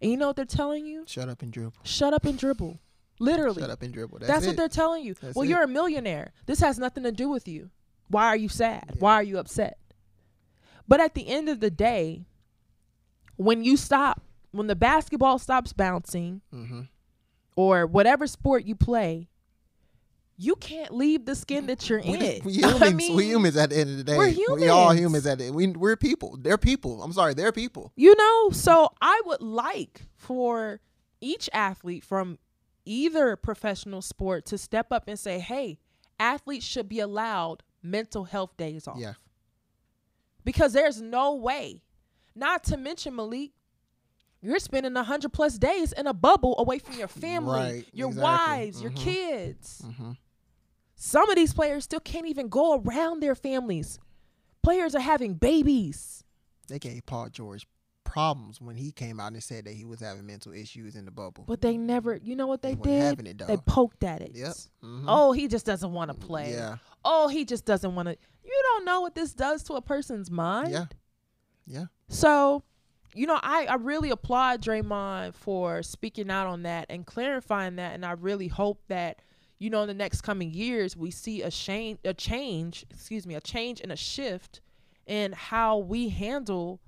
And you know what they're telling you? Shut up and dribble. Shut up and dribble. Literally. Shut up and dribble. That's, That's, what they're telling you. That's well, it. you're a millionaire. This has nothing to do with you. Why are you sad? Yeah. Why are you upset? But at the end of the day, when you stop, when the basketball stops bouncing Mm-hmm. or whatever sport you play, you can't leave the skin that you're We, in. we *laughs* humans. I mean, we humans at the end of the day. we're We all humans. humans at the we we're people. They're people. I'm sorry, they're people. You know, so I would like for each athlete from either professional sport to step up and say, hey, athletes should be allowed mental health days off. Yeah. Because there's no way, not to mention Malik, you're spending 100 plus days in a bubble away from your family, Right, your exactly. wives, your Mhm. kids. Mm-hmm. Some of these players still can't even go around their families. Players are having babies. They gave Paul George problems when he came out and said that he was having mental issues in the bubble. But they never, you know what they, They did? having it, they poked at it. Yep. Mhm. Oh, he just doesn't want to play. Yeah. Oh, he just doesn't want to. You don't know what this does to a person's mind. Yeah. Yeah. So, you know, I, I really applaud Draymond for speaking out on that and clarifying that. And I really hope that, you know, in the next coming years, we see a change, a change, excuse me, a change and a shift in how we handle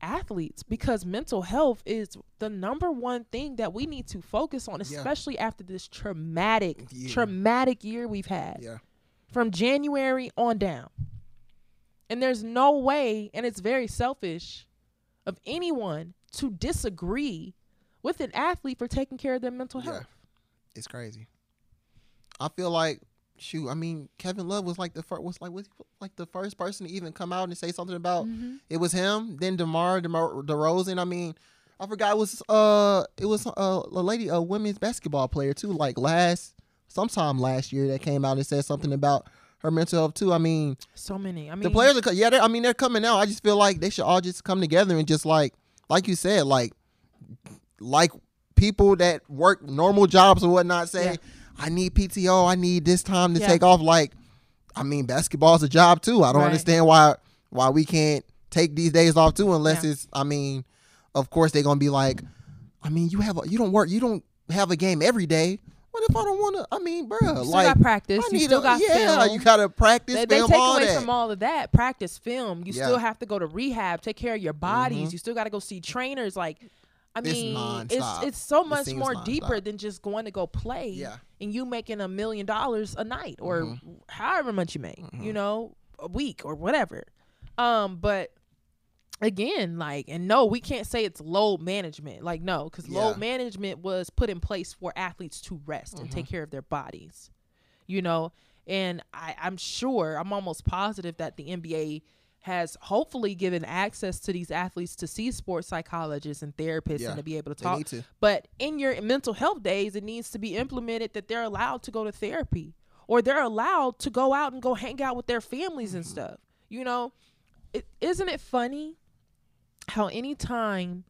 athletes because mental health is the number one thing that we need to focus on, Yeah. especially after this traumatic, Yeah. traumatic year we've had Yeah. from January on down. And there's no way, and it's very selfish of anyone to disagree with an athlete for taking care of their mental Yeah. health. It's crazy. I feel like shoot. I mean, Kevin Love was like the first was like was he like the first person to even come out and say something about Mm-hmm. it was him. Then Demar Demar DeRozan. I mean, I forgot it was uh it was uh, a lady a women's basketball player too. Like last sometime last year that came out and said something about her mental health too. I mean, So many. I mean, the players are yeah. I mean, they're coming out. I just feel like they should all just come together and just like like you said, like like people that work normal jobs or whatnot say, Yeah. I need PTO. I need this time to Yeah. take off. Like, I mean, basketball's a job too. I don't Right. understand why why we can't take these days off too, unless Yeah. it's. I mean, of course they're gonna be like, I mean, you have a, you don't work, you don't have a game every day. What if I don't want to? I mean, bruh, you still like got practice. I You still a- got yeah, film. you gotta practice, they, they film, take all away that. from all of that practice film you Yeah. still have to go to rehab take care of your bodies Mhm. you still got to go see trainers like i mean it's nonstop. it's so much more deeper than just going to go play Yeah. and you making a million dollars a night or Mhm. however much you make you Mhm. know a week or whatever um but again like and no we can't say it's load management like no because Yeah. load management was put in place for athletes to rest and Mm-hmm. take care of their bodies you know and I, i'm sure i'm almost positive that the nba has hopefully given access to these athletes to see sports psychologists and therapists Yeah, and to be able to talk to. but in your mental health days it needs to be implemented that they're allowed to go to therapy or they're allowed to go out and go hang out with their families and mm-hmm. stuff you know it, isn't it funny how anytime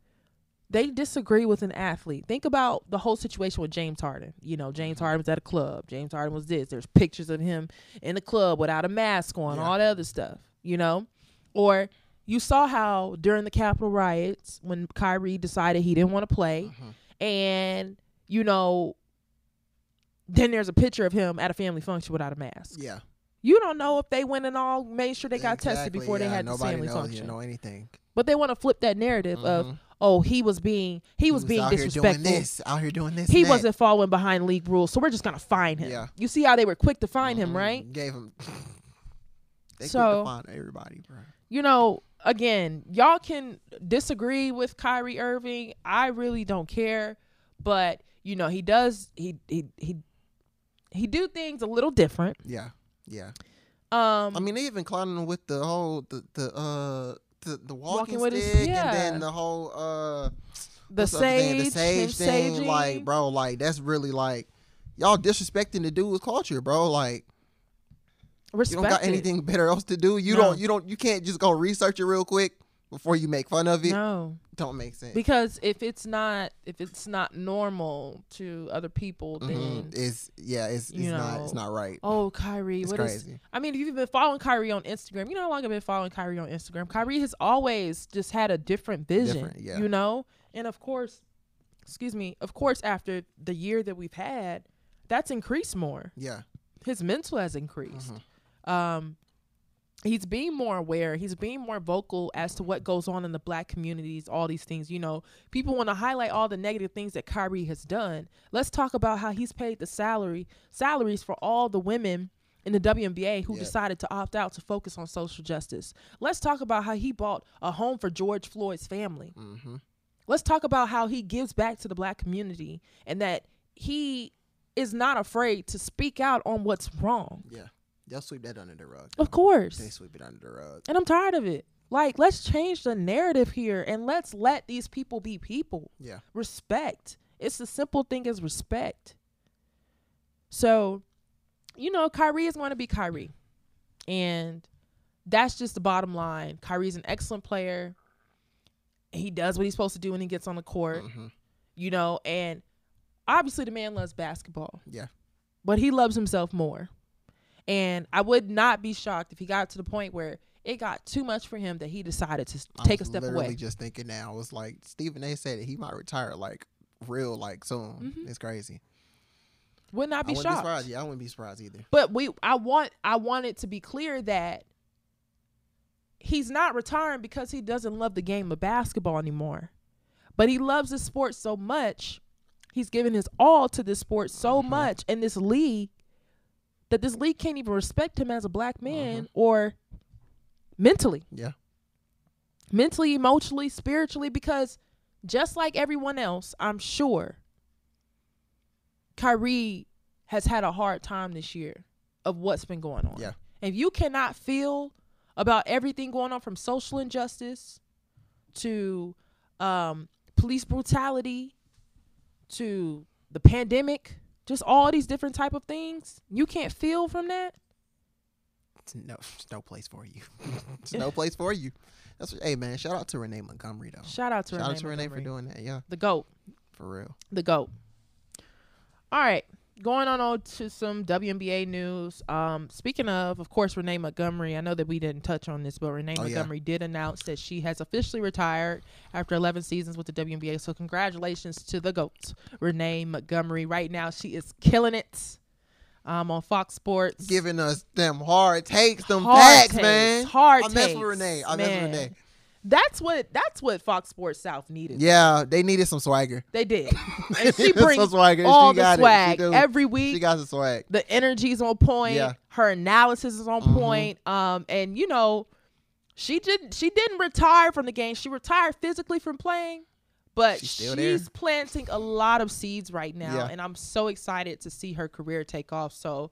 they disagree with an athlete. Think about the whole situation with James Harden. You know, James mm-hmm. Harden was at a club. James Harden was this. There's pictures of him in the club without a mask on, Yeah. all the other stuff, you know? Or you saw how during the Capitol riots when Kyrie decided he didn't want to play and you know then there's a picture of him at a family function without a mask. Yeah. You don't know if they went and all made sure they got tested Exactly, before they had the family knows, function. Know anything? But they want to flip that narrative of, Mhm. oh, he was being he, was, being out disrespectful. Here doing this, out here doing this. He wasn't following behind league rules, so we're just gonna fine him. Yeah. You see how they were quick to fine him, Mhm. right? Gave him. *laughs* they So- so, find everybody, bro. You know, again, y'all can disagree with Kyrie Irving. I really don't care, but you know, he does he he he he do things a little different. Yeah, yeah. Um I mean, they even clowning him with the whole the the uh the the walking, Walking with stick, his- and then the whole uh the sage, the sage thing. saging. Like, bro, like that's really like y'all disrespecting the dude's culture, bro. Like respect you don't got it. anything better else to do. You No. don't you don't you can't just go research it real quick before you make fun of it. No. Don't make sense. Because if it's not if it's not normal to other people, then Mhm. It's yeah, it's it's you not it's not right. Oh, Kyrie, It's what is? crazy. I mean, if you've been following Kyrie on Instagram, you know how long I've been following Kyrie on Instagram. Kyrie has always just had a different vision, Different, yeah. you know. And of course, excuse me, of course, after the year that we've had, that's increased more. Yeah. His mental has increased. Mm-hmm. Um, he's being more aware. He's being more vocal as to what goes on in the black communities. All these things, you know, people want to highlight all the negative things that Kyrie has done. Let's talk about how he's paid the salary salaries for all the women in the WNBA who Yep. decided to opt out to focus on social justice. Let's talk about how he bought a home for George Floyd's family. Mm-hmm. Let's talk about how he gives back to the black community and that he is not afraid to speak out on what's wrong. Yeah. They'll sweep that under the rug. Of course. They sweep it under the rug. And I'm tired of it. Like, let's change the narrative here and let's let these people be people. Yeah. Respect. It's a simple thing as respect. So, you know, Kyrie is going to be Kyrie. And that's just the bottom line. Kyrie's an excellent player. He does what he's supposed to do when he gets on the court, Mhm. you know, and obviously the man loves basketball Yeah. but he loves himself more. And I would not be shocked if he got to the point where it got too much for him that he decided to I take a step literally away. just thinking now. It was like Stephen A. said that he might retire like real like soon. Mhm. It's crazy. Would not I be be shocked. surprised. Yeah, I wouldn't be surprised either. But we I want I want it to be clear that he's not retiring because he doesn't love the game of basketball anymore. But he loves the sport so much, he's given his all to this sport so Mhm. much and this league that this league can't even respect him as a black man Mhm. or mentally. Yeah. mentally, emotionally, spiritually, because just like everyone else, I'm sure Kyrie has had a hard time this year of what's been going on. Yeah. If you cannot feel about everything going on from social injustice to um, police brutality to the pandemic, just all these different type of things, you can't feel from that. It's no, it's no place for you. *laughs* it's no place for you. That's what, hey man. Shout out to Renee Montgomery though. Shout out to Shout Renee out to Renee for doing that. Yeah, the goat. for real. the goat. All right, going on, on to some WNBA news. Um, speaking of, of course, Renee Montgomery. I know that we didn't touch on this, but Renee Oh, yeah. Montgomery did announce that she has officially retired after 11 seasons with the WNBA. So congratulations to the goat, Renee Montgomery. Right now, she is killing it. Um, on Fox Sports, Giving us them hard takes, them Hard facts, takes, man. hard I mess takes, with Renee. I mess with. Renee. That's what that's what Fox Sports South needed. Yeah, they needed some swagger. they did, *laughs* and she Some brings swagger. She all the got it. She swag every week. She got the swag. the energy's on point Yeah. her analysis is on Mhm. point um and you know she didn't she didn't retire from the game she retired physically from playing but She's she's, planting a lot of seeds right now Yeah. and i'm so excited to see her career take off so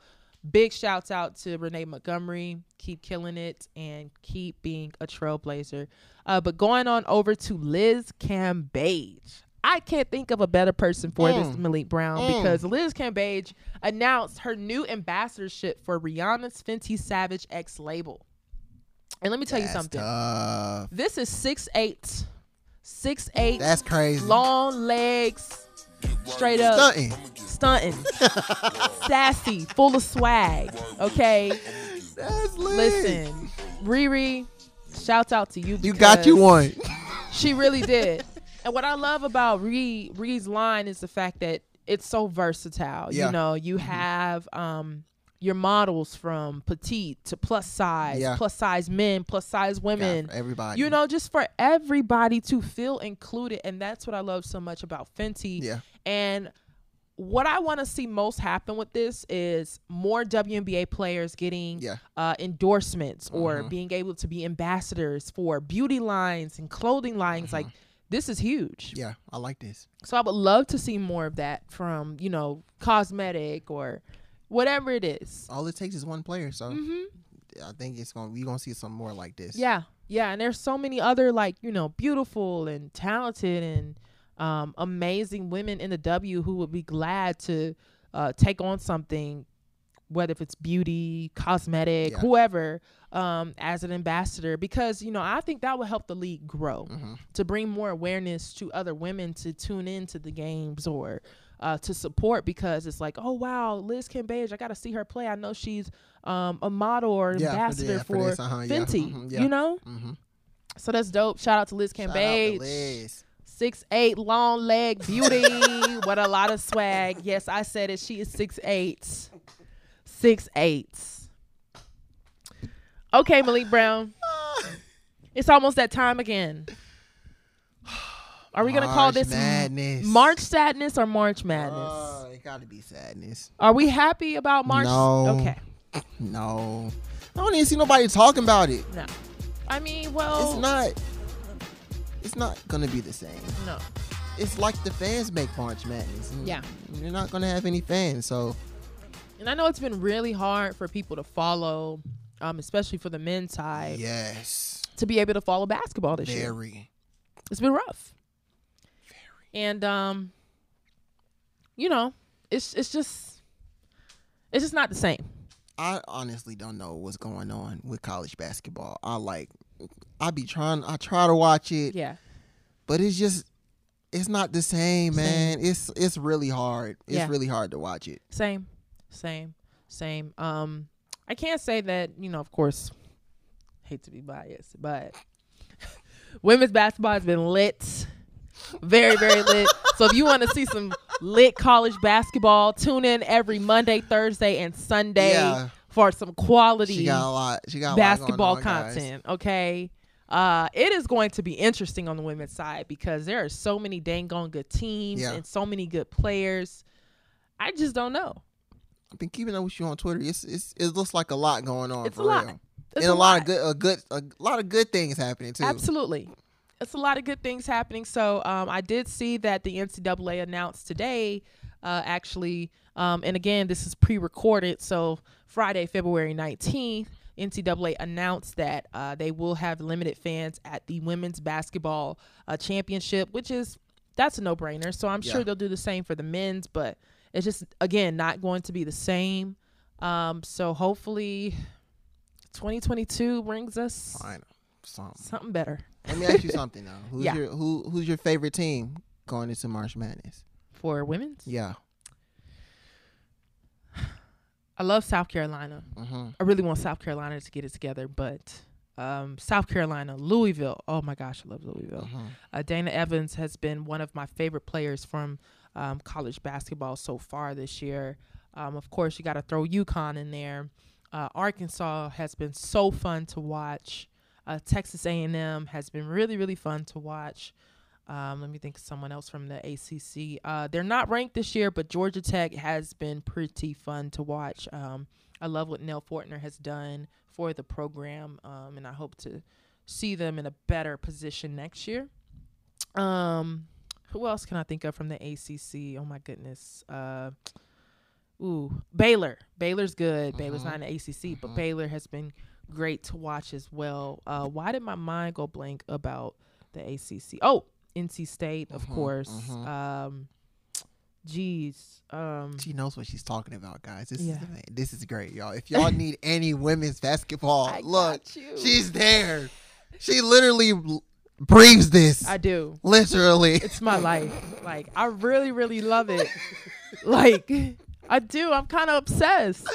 big shouts out to renee montgomery keep killing it and keep being a trailblazer uh, but going on over to liz cambage I can't think of a better person for this Mm. Malik Brown Mm. because Liz Cambage announced her new ambassadorship for Rihanna's Fenty Savage X label. And let me tell you That's something. tough. This is six eight, six eight, That's crazy. long legs, straight up Stunting. stunting, *laughs* sassy, full of swag. Okay, That's lit. listen, Riri, shouts out to you. You got you one. She really did. And what I love about Riri's line is the fact that it's so versatile. Yeah. You know, you Mm-hmm. have um your models from petite to plus size, Yeah. plus size men, plus size women. For everybody. You know, just for everybody to feel included. And that's what I love so much about Fenty. Yeah. And what I want to see most happen with this is more WNBA players getting Yeah. uh, endorsements or Mhm. being able to be ambassadors for beauty lines and clothing lines. Like, this is huge. Mm-hmm. Yeah, I like this. So I would love to see more of that from, you know, cosmetic or whatever it is. All it takes is one player, so hmm I think it's gonna we're gonna see some more like this. Yeah, yeah, and there's so many other like you know beautiful and talented and um, amazing women in the W who would be glad to uh, take on something, whether if it's beauty, cosmetic, Yeah. whoever, um, as an ambassador, because you know I think that will help the league grow Mhm. to bring more awareness to other women to tune into the games or. Uh, to support because it's like, oh wow, Liz Cambage, I gotta see her play. I know she's um, a model or Yeah, ambassador for, for this, uh-huh, Fenty. mhm, yeah. You know, Mm-hmm. so that's dope. Shout out to Liz Shout Cambage. Liz. Six eight, long leg beauty. *laughs* what a lot of swag. Yes, I said it. She is six eight. Six eight. Okay, Malik Brown. *laughs* It's almost that time again. Are we gonna call this madness? March Sadness or March Madness? Oh, it gotta be sadness. Are we happy about March? No. Okay. No, I don't even see nobody talking about it. No. I mean, well, It's not. It's not gonna be the same. no. It's like the fans make March Madness. Yeah. you're not gonna have any fans, so And I know it's been really hard for people to follow, um, especially for the men's side, yes, to be able to follow basketball this year. very. It's been rough. And um, you know, it's it's just it's just not the same. I honestly don't know what's going on with college basketball. I like, I be trying, I try to watch it, Yeah. but it's just, it's not the same, man. It's it's really hard. It's Yeah. really hard to watch it. Same. Same. Same. Um I can't say that, you know, of course, hate to be biased, but *laughs* women's basketball has been lit. Very, very lit. So if you want to see some lit college basketball, tune in every Monday, Thursday, and Sunday Yeah. for some quality She got a lot. She got a basketball on, guys. content. Okay. Uh, it is going to be interesting on the women's side because there are so many dang on good teams Yeah. and so many good players. I just don't know. I've been keeping up with you on Twitter. It's, it's it looks like a lot going on It's a for lot. real. It's and a, lot, of good, a good, a lot of good things happening too. Absolutely. It's a lot of good things happening. So um, I did see that the NCAA announced today, uh, actually, um, and again, this is pre recorded. So Friday, February 19th, NCAA announced that uh, they will have limited fans at the women's basketball uh, championship, which is that's a no brainer. So I'm sure Yeah. they'll do the same for the men's, but it's just, again, not going to be the same. Um, so hopefully 2022 brings us Fine. Something. something better. Let me ask you something though. Who's Yeah. your who Who's your favorite team going into March Madness? for women's. Yeah. *sighs* I love South Carolina. hmm I really want South Carolina to get it together, but um, South Carolina, Louisville. Oh my gosh, I love Louisville. hmm Uh, Dana Evans has been one of my favorite players from um, college basketball so far this year. Um, of course, you got to throw UConn in there. Uh, Arkansas has been so fun to watch. Uh, Texas A&M has been really, really fun to watch. Um, let me think of someone else from the ACC. Uh, they're not ranked this year, but Georgia Tech has been pretty fun to watch. Um, I love what Nell Fortner has done for the program, um, and I hope to see them in a better position next year. Um, who else can I think of from the ACC? Oh my goodness. Uh, ooh, Baylor. Baylor's good. Baylor's Mhm. not in the ACC, but Mhm. Baylor has been great to watch as well. Uh, why did my mind go blank about the ACC? Oh, NC State, of Mhm, course. mhm. Um, geez. Um, She knows what she's talking about, guys. This Yeah. is this is great, y'all. If y'all *laughs* need any women's basketball, I look, she's there. She literally breathes this. I do. Literally. It's my life. *laughs* Like I really, really love it. like I do. I'm kind of obsessed.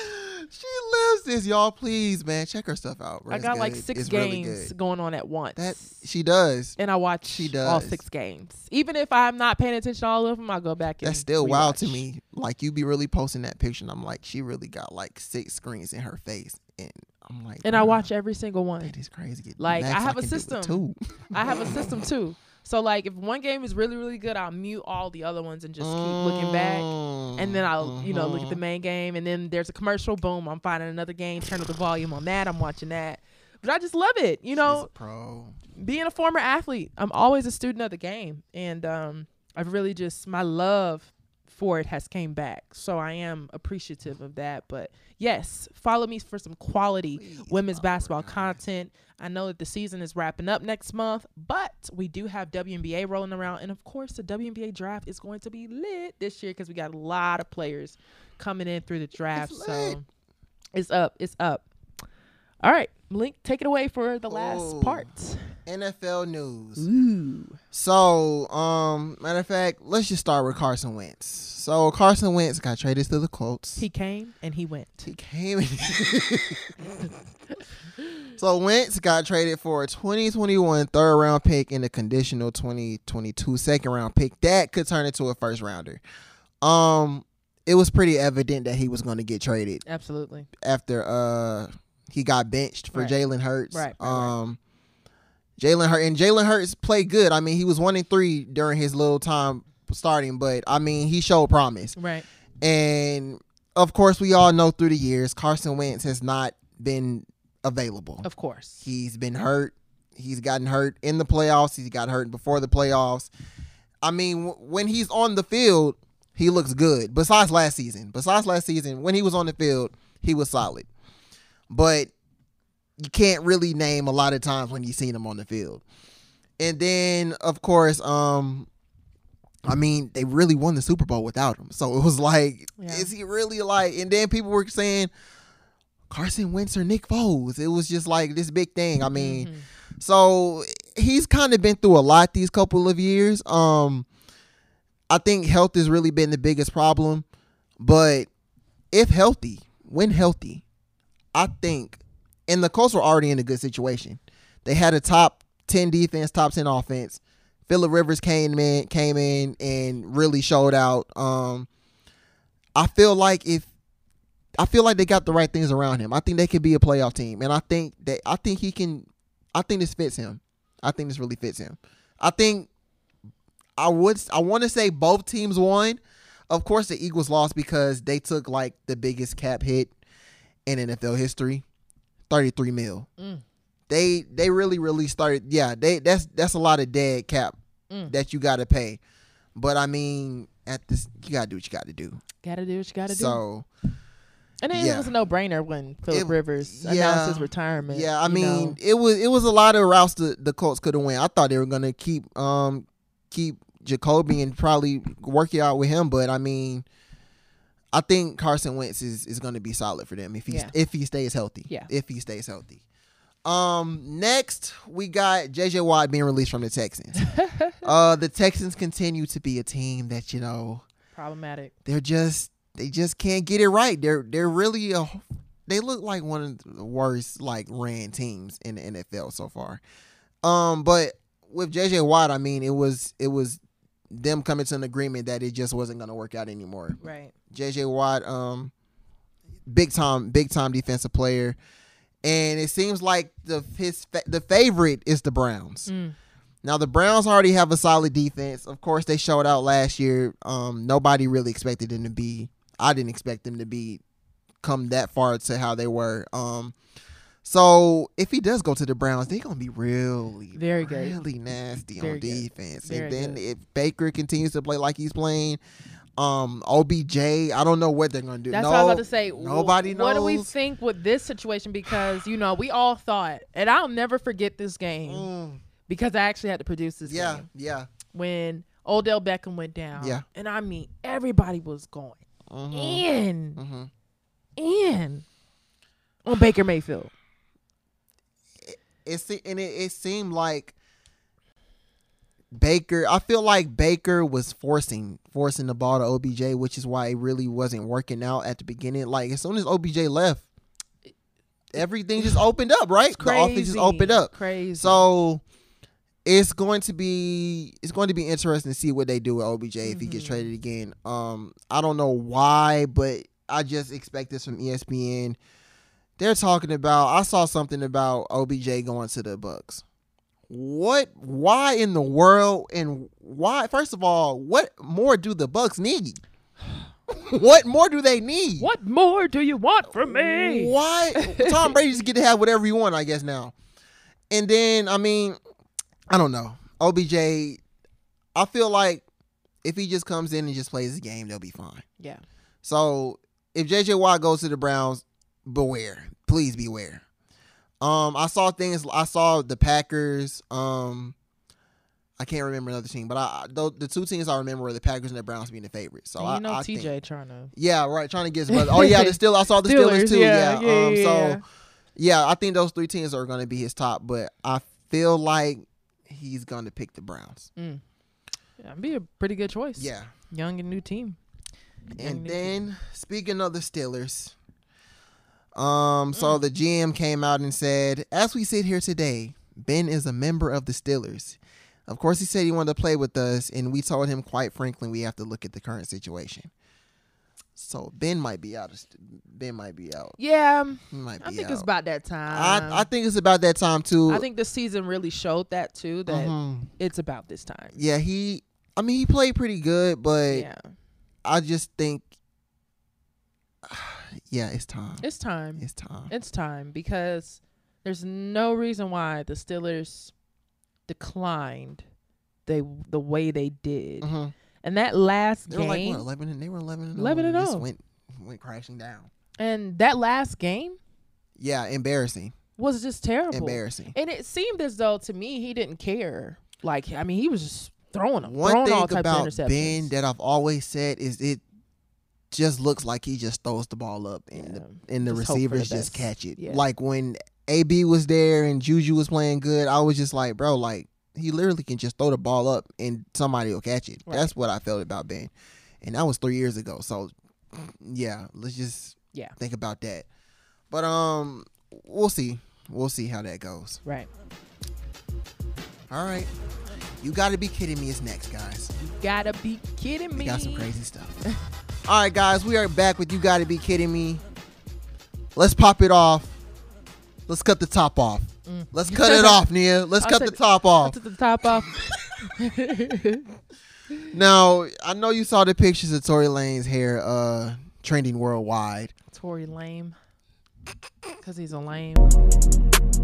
She lives this, y'all. Please, man, check her stuff out. bro. I got like six It's games good. going on at once. That she does. and I watch She does. all six games. Even if I'm not paying attention to all of them, I go back and That's still wild to me. Like you be really posting that picture, and I'm like, she really got like six screens in her face, and I'm like, And I watch every single one. That is crazy. Like, I have a do it system. too. I have a system too. *laughs* So like if one game is really really good, I'll mute all the other ones and just keep looking back. And then I'll, you know, look at the Mhm. main game and then there's a commercial, boom, I'm finding another game, turn up the volume on that, I'm watching that. But I just love it. You know, a pro. being a former athlete, I'm always a student of the game. And um I've really just my love for it has came back. So I am appreciative of that. But yes, follow me for some quality Please women's basketball guys. content. I know that the season is wrapping up next month, but we do have WNBA rolling around. And of course, the WNBA draft is going to be lit this year because we got a lot of players coming in through the draft. lit. So it's up. It's up. All right, Link, take it away for the last Oh. part. NFL news. Ooh. So, um, matter of fact, let's just start with Carson Wentz. So Carson Wentz got traded to the Colts. He came and he went. He came. *laughs* *laughs* so Wentz got traded for a 2021 third round pick and a conditional 2022 second round pick that could turn into a first rounder. Um, it was pretty evident that he was going to get traded Absolutely. after uh he got benched for Right. Jalen Hurts. Right, right, right. um, Jalen Hurts and Jalen Hurts played good. I mean, he was one and three during his little time starting, but I mean, he showed promise. Right. And of course, we all know through the years, Carson Wentz has not been available. Of course. He's been hurt. He's gotten hurt in the playoffs. He's got hurt before the playoffs. I mean, w- when he's on the field, he looks good. Besides last season, besides last season, when he was on the field, he was solid. But you can't really name a lot of times when you've seen him on the field. And then, of course, um, I mean, they really won the Super Bowl without him. So it was like, Yeah. is he really like? And then people were saying Carson Wentz or Nick Foles. It was just like this big thing. I mean, Mhm. so he's kind of been through a lot these couple of years. Um, I think health has really been the biggest problem. But if healthy, when healthy, I think, and the Colts were already in a good situation. They had a top ten defense, top ten offense. Philip Rivers came in, came in and really showed out. Um, I feel like if I feel like they got the right things around him. I think they could be a playoff team, and I think that I think he can. I think this fits him. I think this really fits him. I think I would. I want to say both teams won. Of course, the Eagles lost because they took like the biggest cap hit in NFL history, thirty three mil. Mm. They they really really started. Yeah, they that's that's a lot of dead cap Mm. that you got to pay. But I mean, at this, you got to do what you got to do. Gotta do what you gotta do. So And then Yeah. it was a no brainer when Philip It- Rivers yeah. announced his retirement. Yeah, I mean, know. it was it was a lot of routes the the Colts could have went. I thought they were gonna keep um keep Jacoby and probably work it out with him, but I mean, I think Carson Wentz is is gonna be solid for them if he Yeah. if he stays healthy. Yeah. if he stays healthy. Um, next we got JJ Watt being released from the Texans. *laughs* uh, the Texans continue to be a team that you know problematic. they're just they just can't get it right. They're they're really a they look like one of the worst like ran teams in the NFL so far. Um, but with JJ Watt, I mean, it was it was them coming to an agreement that it just wasn't going to work out anymore. Right. JJ Watt, um, big time, big time defensive player, and it seems like the his fa- the favorite is the Browns. Mm. Now the Browns already have a solid defense. Of course, they showed out last year. Um, nobody really expected them to be. I didn't expect them to be come that far to how they were. Um, so if he does go to the Browns, they're gonna be really, Very good. really nasty Very on good. defense. Very and then good. if Baker continues to play like he's playing, um, OBJ, I don't know what they're gonna do. That's no, what I was about to say. Nobody knows. What do we think with this situation? Because you know we all thought, and I'll never forget this game Mm, because I actually had to produce this yeah, game yeah. Yeah. When Odell Beckham went down. Yeah. and I mean everybody was going Mhm, in, mhm. in on Baker Mayfield. it se- and it, it seemed like Baker, I feel like Baker was forcing forcing the ball to OBJ, which is why it really wasn't working out at the beginning. Like as soon as OBJ left, everything just opened up, right? The offense just opened up. Crazy. So it's going to be it's going to be interesting to see what they do with OBJ if he gets Mm-hmm. traded again. Um, I don't know why, but I just expect this from ESPN. They're talking about. I saw something about OBJ going to the Bucs. What? Why in the world? And why? First of all, what more do the Bucs need? *sighs* what more do they need? what more do you want from me? Why? Tom Brady just get to have whatever you want, I guess now. And then, I mean, I don't know. OBJ, I feel like if he just comes in and just plays the game, they'll be fine. Yeah. So if JJ Watt goes to the Browns, beware. Please beware. Um, I saw things. I saw the Packers. Um, I can't remember another team, but I the, the two teams I remember were the Packers and the Browns being the favorites. So And I, you know I TJ think- trying to yeah, right. Trying to get his brother. Oh yeah, the *laughs* still I saw the Steelers, Steelers, too. yeah, Yeah. yeah, um, yeah, so yeah. yeah, I think those three teams are going to be his top, but I feel like he's going to pick the Browns. yeah, it'd be a pretty good choice. Yeah. Young and new team. Young And new team. then speaking of the Steelers, um, so Mm. the GM came out and said, as we sit here today, Ben is a member of the Steelers. Of course, he said he wanted to play with us, and we told him quite frankly we have to look at the current situation. So Ben might be out. Ben might be out. Yeah, He might be I think out. it's about that time. I, I think it's about that time too. I think the season really showed that too. That Mhm. it's about this time. Yeah, he. I mean, he played pretty good, but Yeah, I just think, *sighs* yeah, it's time. it's time. It's time. It's time because there's no reason why the Steelers declined they the way they did. Mhm. And that last They were like game, what eleven? And they were eleven and 11 and just 0. went went crashing down. and that last game Yeah, embarrassing. was just terrible. Embarrassing. And it seemed as though to me he didn't care. Like I mean, he was just throwing them, One throwing all thing types about of interceptions. Ben that I've always said is it just looks like he just throws the ball up and Yeah. the, and the Just for the receivers just catch it. Yeah. Like when AB was there and Juju was playing good, I was just like, bro, like he literally can just throw the ball up and somebody will catch it. Right. That's what I felt about Ben, and that was three years ago. So yeah, let's just Yeah. think about that. But um, we'll see. We'll see how that goes. right. All right. You got to be kidding me. Is next, guys. You gotta be kidding me. We got some crazy *laughs* stuff. All right, guys, we are back with You Gotta Be Kidding Me. Let's pop it off. Let's cut the top off. Let's cut it off, Nia. Let's Mm. I cut the top off. took the top off. Now, I know you saw the pictures of Tory Lanez hair uh trending worldwide. Tory lame. Cause he's a lame.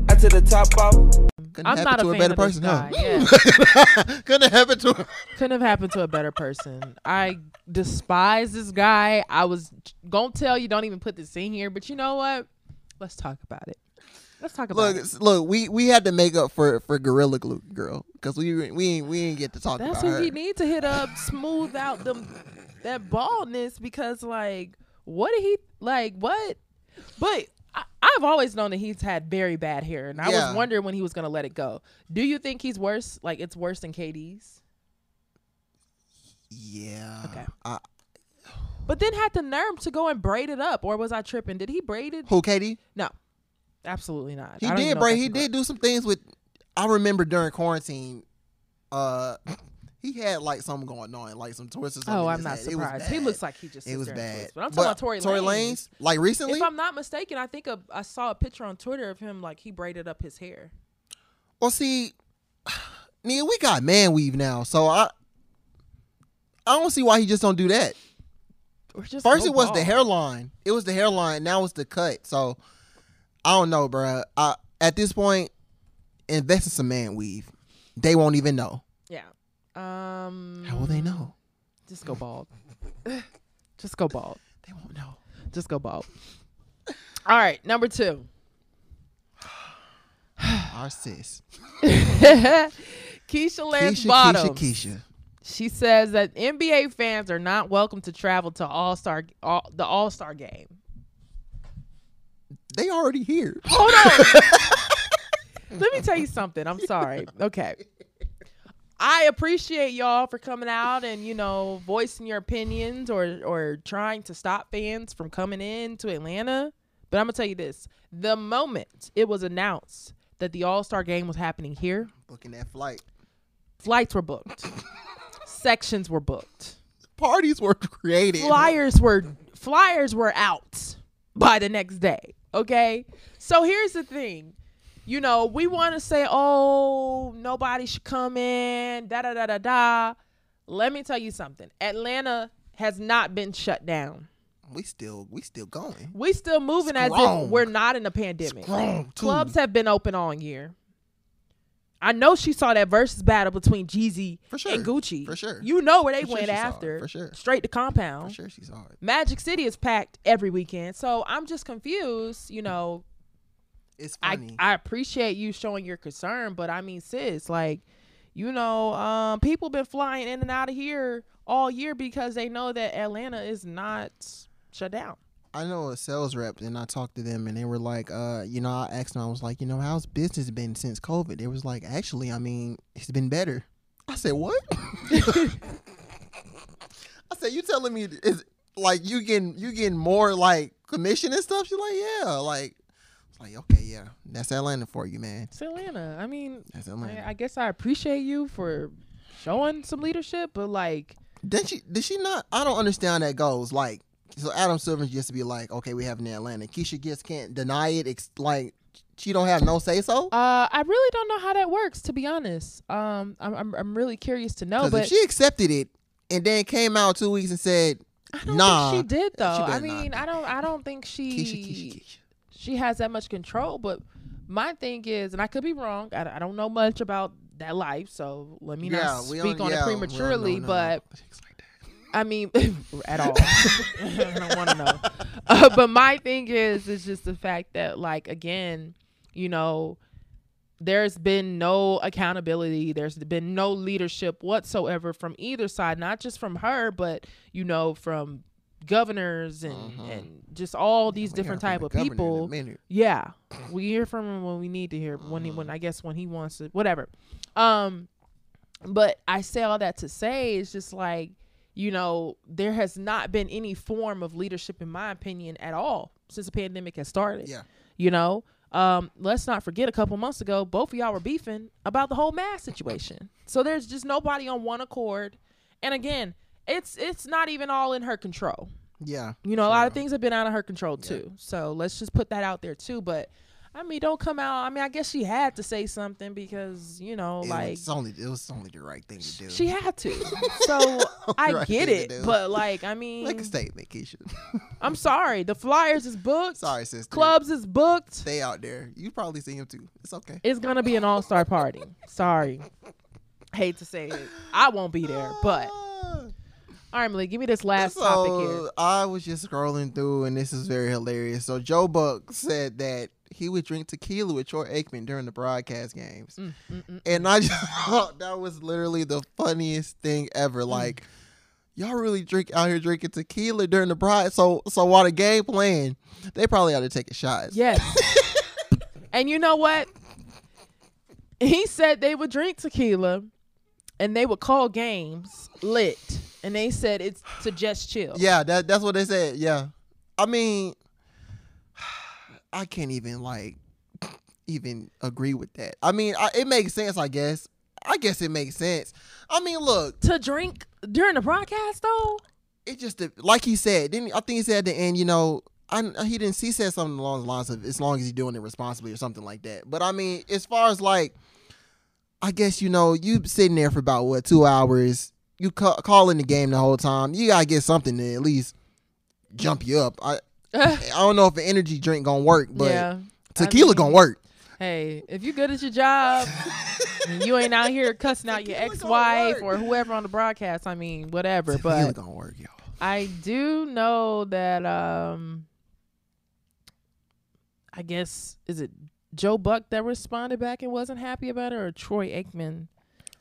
I took the top off. Couldn't I'm happen not a to a fan better of this person, guy. huh? Yeah. *laughs* Couldn't happen to him. *laughs* Couldn't have happened to a better person. I despise this guy. I was gonna tell you don't even put this in here, but you know what? Let's talk about it. Let's talk about Look, it. look, we we had to make up for for Gorilla Glue girl because we we ain't we ain't get to talk That's about what her. he needs to hit up, smooth out them that baldness because like what did he like what? But I, I've always known that he's had very bad hair, and I Yeah. was wondering when he was gonna let it go. Do you think he's worse? Like it's worse than KD's? Yeah. Okay. I, But then had the nerve to go and braid it up, or was I tripping? Did he braid it? who, KD? No, absolutely not. He did, bro. He did do some things with. I remember during quarantine, uh, *laughs* he had like something going on, like some twists. or something Oh, I'm not head. Surprised. He looks like he just. it was bad. But I'm talking about Tory, Tory like recently. If I'm not mistaken, I think a, I saw a picture on Twitter of him like he braided up his hair. Well, see, *sighs* Nia, we got man weave now, so I, I don't see why he just don't do that. Just First, go it was the hairline. It was the hairline. Now it's the cut. So I don't know, bro. I, at this point, invest in some man weave. They won't even know. Yeah. Um. How will they know? Just go bald. *laughs* just go bald. They won't know. Just go bald. All right, number two. *sighs* Our sis, *laughs* Keisha Lance Keisha, Bottoms. Keisha, Keisha. She says that NBA fans are not welcome to travel to All Star all, the All Star game. They already here. Hold on. *laughs* Let me tell you something. I'm sorry. Okay. I appreciate y'all for coming out and you know voicing your opinions or or trying to stop fans from coming in to Atlanta. But I'm gonna tell you this: the moment it was announced that the All Star Game was happening here, Booking that flight. flights were booked, sections were booked, Parties were created. flyers were flyers were out by the next day. Okay, so here's the thing. You know, we want to say, oh, nobody should come in, da da da da da. Let me tell you something. Atlanta has not been shut down. We still we still going. We still moving as Strong. if we're not in a pandemic. Strong. Clubs have been open all year. I know she saw that Verzuz battle between Jeezy sure. and Gucci. For sure. You know where they For went it. after. For sure. Straight to compound. For sure she saw it. Magic City is packed every weekend. So I'm just confused. You know, It's I, funny. I appreciate you showing your concern, but I mean, sis, like, you know, um, people been flying in and out of here all year because they know that Atlanta is not shut down. I know a sales rep and I talked to them and they were like, uh, you know, I asked them, I was like, you know, how's business been since COVID? It was like, actually, I mean, it's been better. I said, what? *laughs* I said, you telling me is like you getting you getting more like commission and stuff? She's like, yeah, like, it's like, okay, yeah, that's Atlanta for you, man. It's Atlanta. I mean, That's Atlanta. I, I guess I appreciate you for showing some leadership, but like, Did she? Did she not? I don't understand that goes. Like, so Adam Silver just to be like, okay, we have in Atlanta. Keisha just can't deny it. Ex- like, she don't have no say so. uh, I really don't know how that works, to be honest. Um, I'm I'm, I'm really curious to know, but if she accepted it and then came out two weeks and said, I don't nah, think she did though. she I mean. I don't I don't think she Keisha, Keisha, Keisha. she has that much control. But my thing is, and I could be wrong. I, I don't know much about that life, so let me not speak on yeah, it prematurely. but no. Like that. I mean, *laughs* at all. I don't want to know. *laughs* Uh, but my thing is, is just the fact that, like, again, you know, there's been no accountability. There's been no leadership whatsoever from either side, not just from her, but you know, from governors and and just all these We different type of the governor in a people. Yeah, we hear from him when we need to hear. When he, when I guess when he wants to, whatever. Um, but I say all that to say it's just like you know there has not been any form of leadership, in my opinion, at all since the pandemic has started. Yeah. You know, um, let's not forget a couple months ago, both of y'all were beefing about the whole mask situation. So there's just nobody on one accord. And again, it's it's not even all in her control. Yeah. You know, a lot of things have been out of her control too. So let's just put that out there too. But I mean, don't come out. I mean, I guess she had to say something because you know, It like was only it was only the right thing to do. she had to. *laughs* So *laughs* I Right get it. But like, I *laughs* mean, like a statement, Keisha. I'm sorry. The Flyers is booked. Sorry, sister. Clubs is booked. Stay out there. You probably see him too. It's okay. It's gonna be an all star party. Sorry. Hate to say it. I won't be there. But *sighs* all right, Malik, give me this last so, topic here. I was just scrolling through, and this is very hilarious. So Joe Buck said that he would drink tequila with Troy Aikman during the broadcast games, Mm, mm, mm. and I just *laughs* thought that was literally the funniest thing ever. Mm. Like, y'all really drink out here drinking tequila during the broad. So, so while the game playing, they probably ought to take a shot. Yes. *laughs* and you know what? He said they would drink tequila and they would call games lit. And they said it's to just chill. Yeah, that that's what they said. Yeah, I mean, I can't even like even agree with that. I mean, I, it makes sense. I guess. I guess it makes sense. I mean, look, To drink during the broadcast though? it just like he said. Didn't I think he said at the end? You know, I he didn't. He said something along the lines of as long as he's doing it responsibly or something like that. But I mean, as far as like, I guess you know, you sitting there for about what two hours. You ca- calling the game the whole time. You gotta get something to at least jump you up. I *laughs* I don't know if an energy drink gonna work, but yeah. tequila mean- gonna work. Hey, if you good at your job *laughs* and you ain't out here cussing out your ex wife or whoever on the broadcast, I mean, whatever. Tequila But gonna work, y'all. I do know that um I guess is it Joe Buck that responded back and wasn't happy about it or Troy Aikman?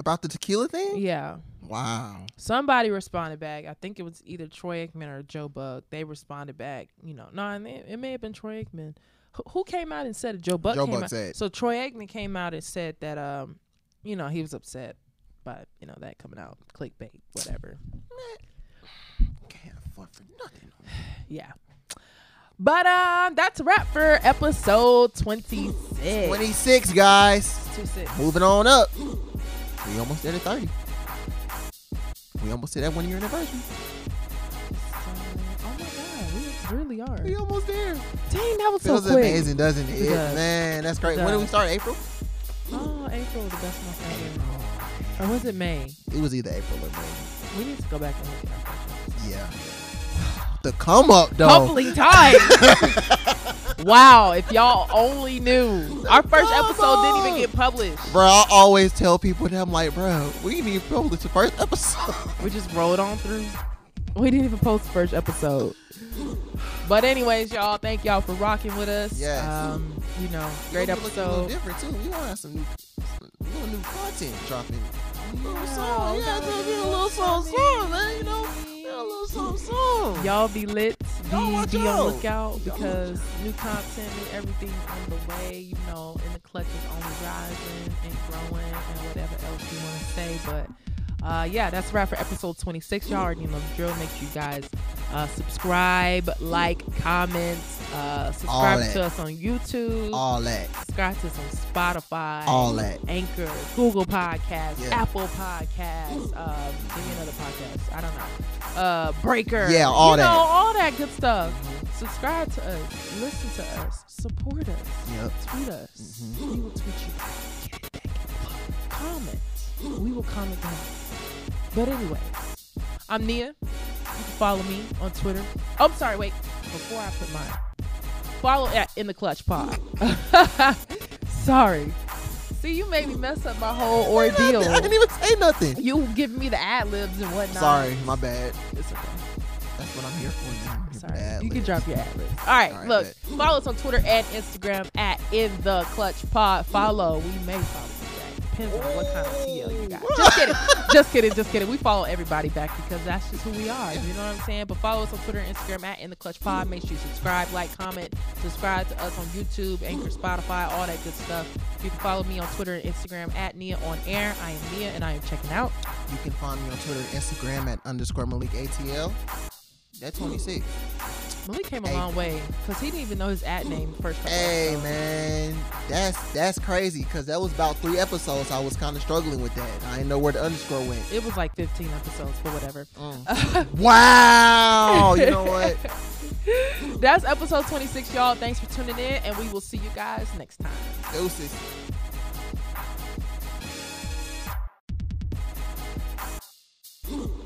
About the tequila thing? Yeah. Wow. Somebody responded back. I think it was either Troy Aikman or Joe Buck. They responded back. You know, no, it may, it may have been Troy Aikman. Who, who came out and said it? Joe Buck Joe came Buck out. said. So Troy Aikman came out and said that um, you know, he was upset by you know that coming out, clickbait, whatever. Can't afford for nothing. *sighs* Yeah. But um, that's a wrap for episode twenty six. 26, guys. Two six. Moving on up. We almost did at 30. We almost did that one year anniversary. Oh my god, we really are. We almost there. Dang, that was so Feels quick. amazing, doesn't it? It does. Man, that's great. When did we start? April? Oh, April was the best month ever. Or was it May? It was either April or May. We need to go back and look at our Yeah. The come up though. Coupling time. *laughs* wow, if y'all only knew. Our first episode didn't even get published. Bro, I always tell people that I'm like, bro, we didn't even publish the first episode. We just rolled on through. We didn't even post the first episode. But anyways, y'all, thank y'all for rocking with us. Yes. Um, you know, great We're looking A little different too. We gonna have some new, some little new content dropping. A little Yeah, song, yeah, gotta it's gonna do be a little song, song, man. You know, yeah, a little song, song. Y'all be lit. Be, Y'all watch be on out. lookout because new content, new everything on the way. You know, and the clutch is only rising and growing and whatever else you want to say. But uh, yeah, that's a wrap for episode 26. Y'all already know the drill. Make sure you guys uh, subscribe, like, comment, uh, subscribe to us on YouTube. All that, subscribe to us on Spotify, all that. Anchor, Google Podcasts, Yeah. Apple Podcasts, um, give me another podcast. I don't know. Uh, Breaker. Yeah, all you that. know, all that good stuff. Subscribe to us, listen to us, support us, Yep. tweet us. Mhm. We will tweet you back. Comment. We will comment back. But anyway, I'm Nia. You can follow me on Twitter. Oh, I'm sorry. Wait. Before I put mine, follow at in the clutch pod. *laughs* sorry. See, you made me mess up my whole ordeal. I didn't even say nothing. You giving me the ad libs and whatnot. Sorry, my bad. It's okay. That's what I'm here for. Man. I'm here for the Sorry. You can drop your ad libs. All right, All right, look. bet. Follow us on Twitter and Instagram at in the clutch pod. Follow. We may follow. Depends on what kind of TL you got. Just kidding. just kidding. Just kidding. We follow everybody back because that's just who we are. You know what I'm saying? But follow us on Twitter and Instagram at in the clutch pod. Make sure you subscribe, like, comment, subscribe to us on YouTube, Anchor, Spotify, all that good stuff. You can follow me on Twitter and Instagram at Nia on air. I am Nia and I am checking out. You can find me on Twitter and Instagram at underscore Malik ATL. That's 26. Malik came a hey, long way because he didn't even know his ad name first. Hey man, that's that's crazy because that was about three episodes. I was kind of struggling with that. I didn't know where the underscore went. It was like 15 episodes, but whatever. Mm. *laughs* wow, you know what? *laughs* that's episode 26, y'all. Thanks for tuning in, and we will see you guys next time. Deuces. Ooh. *laughs*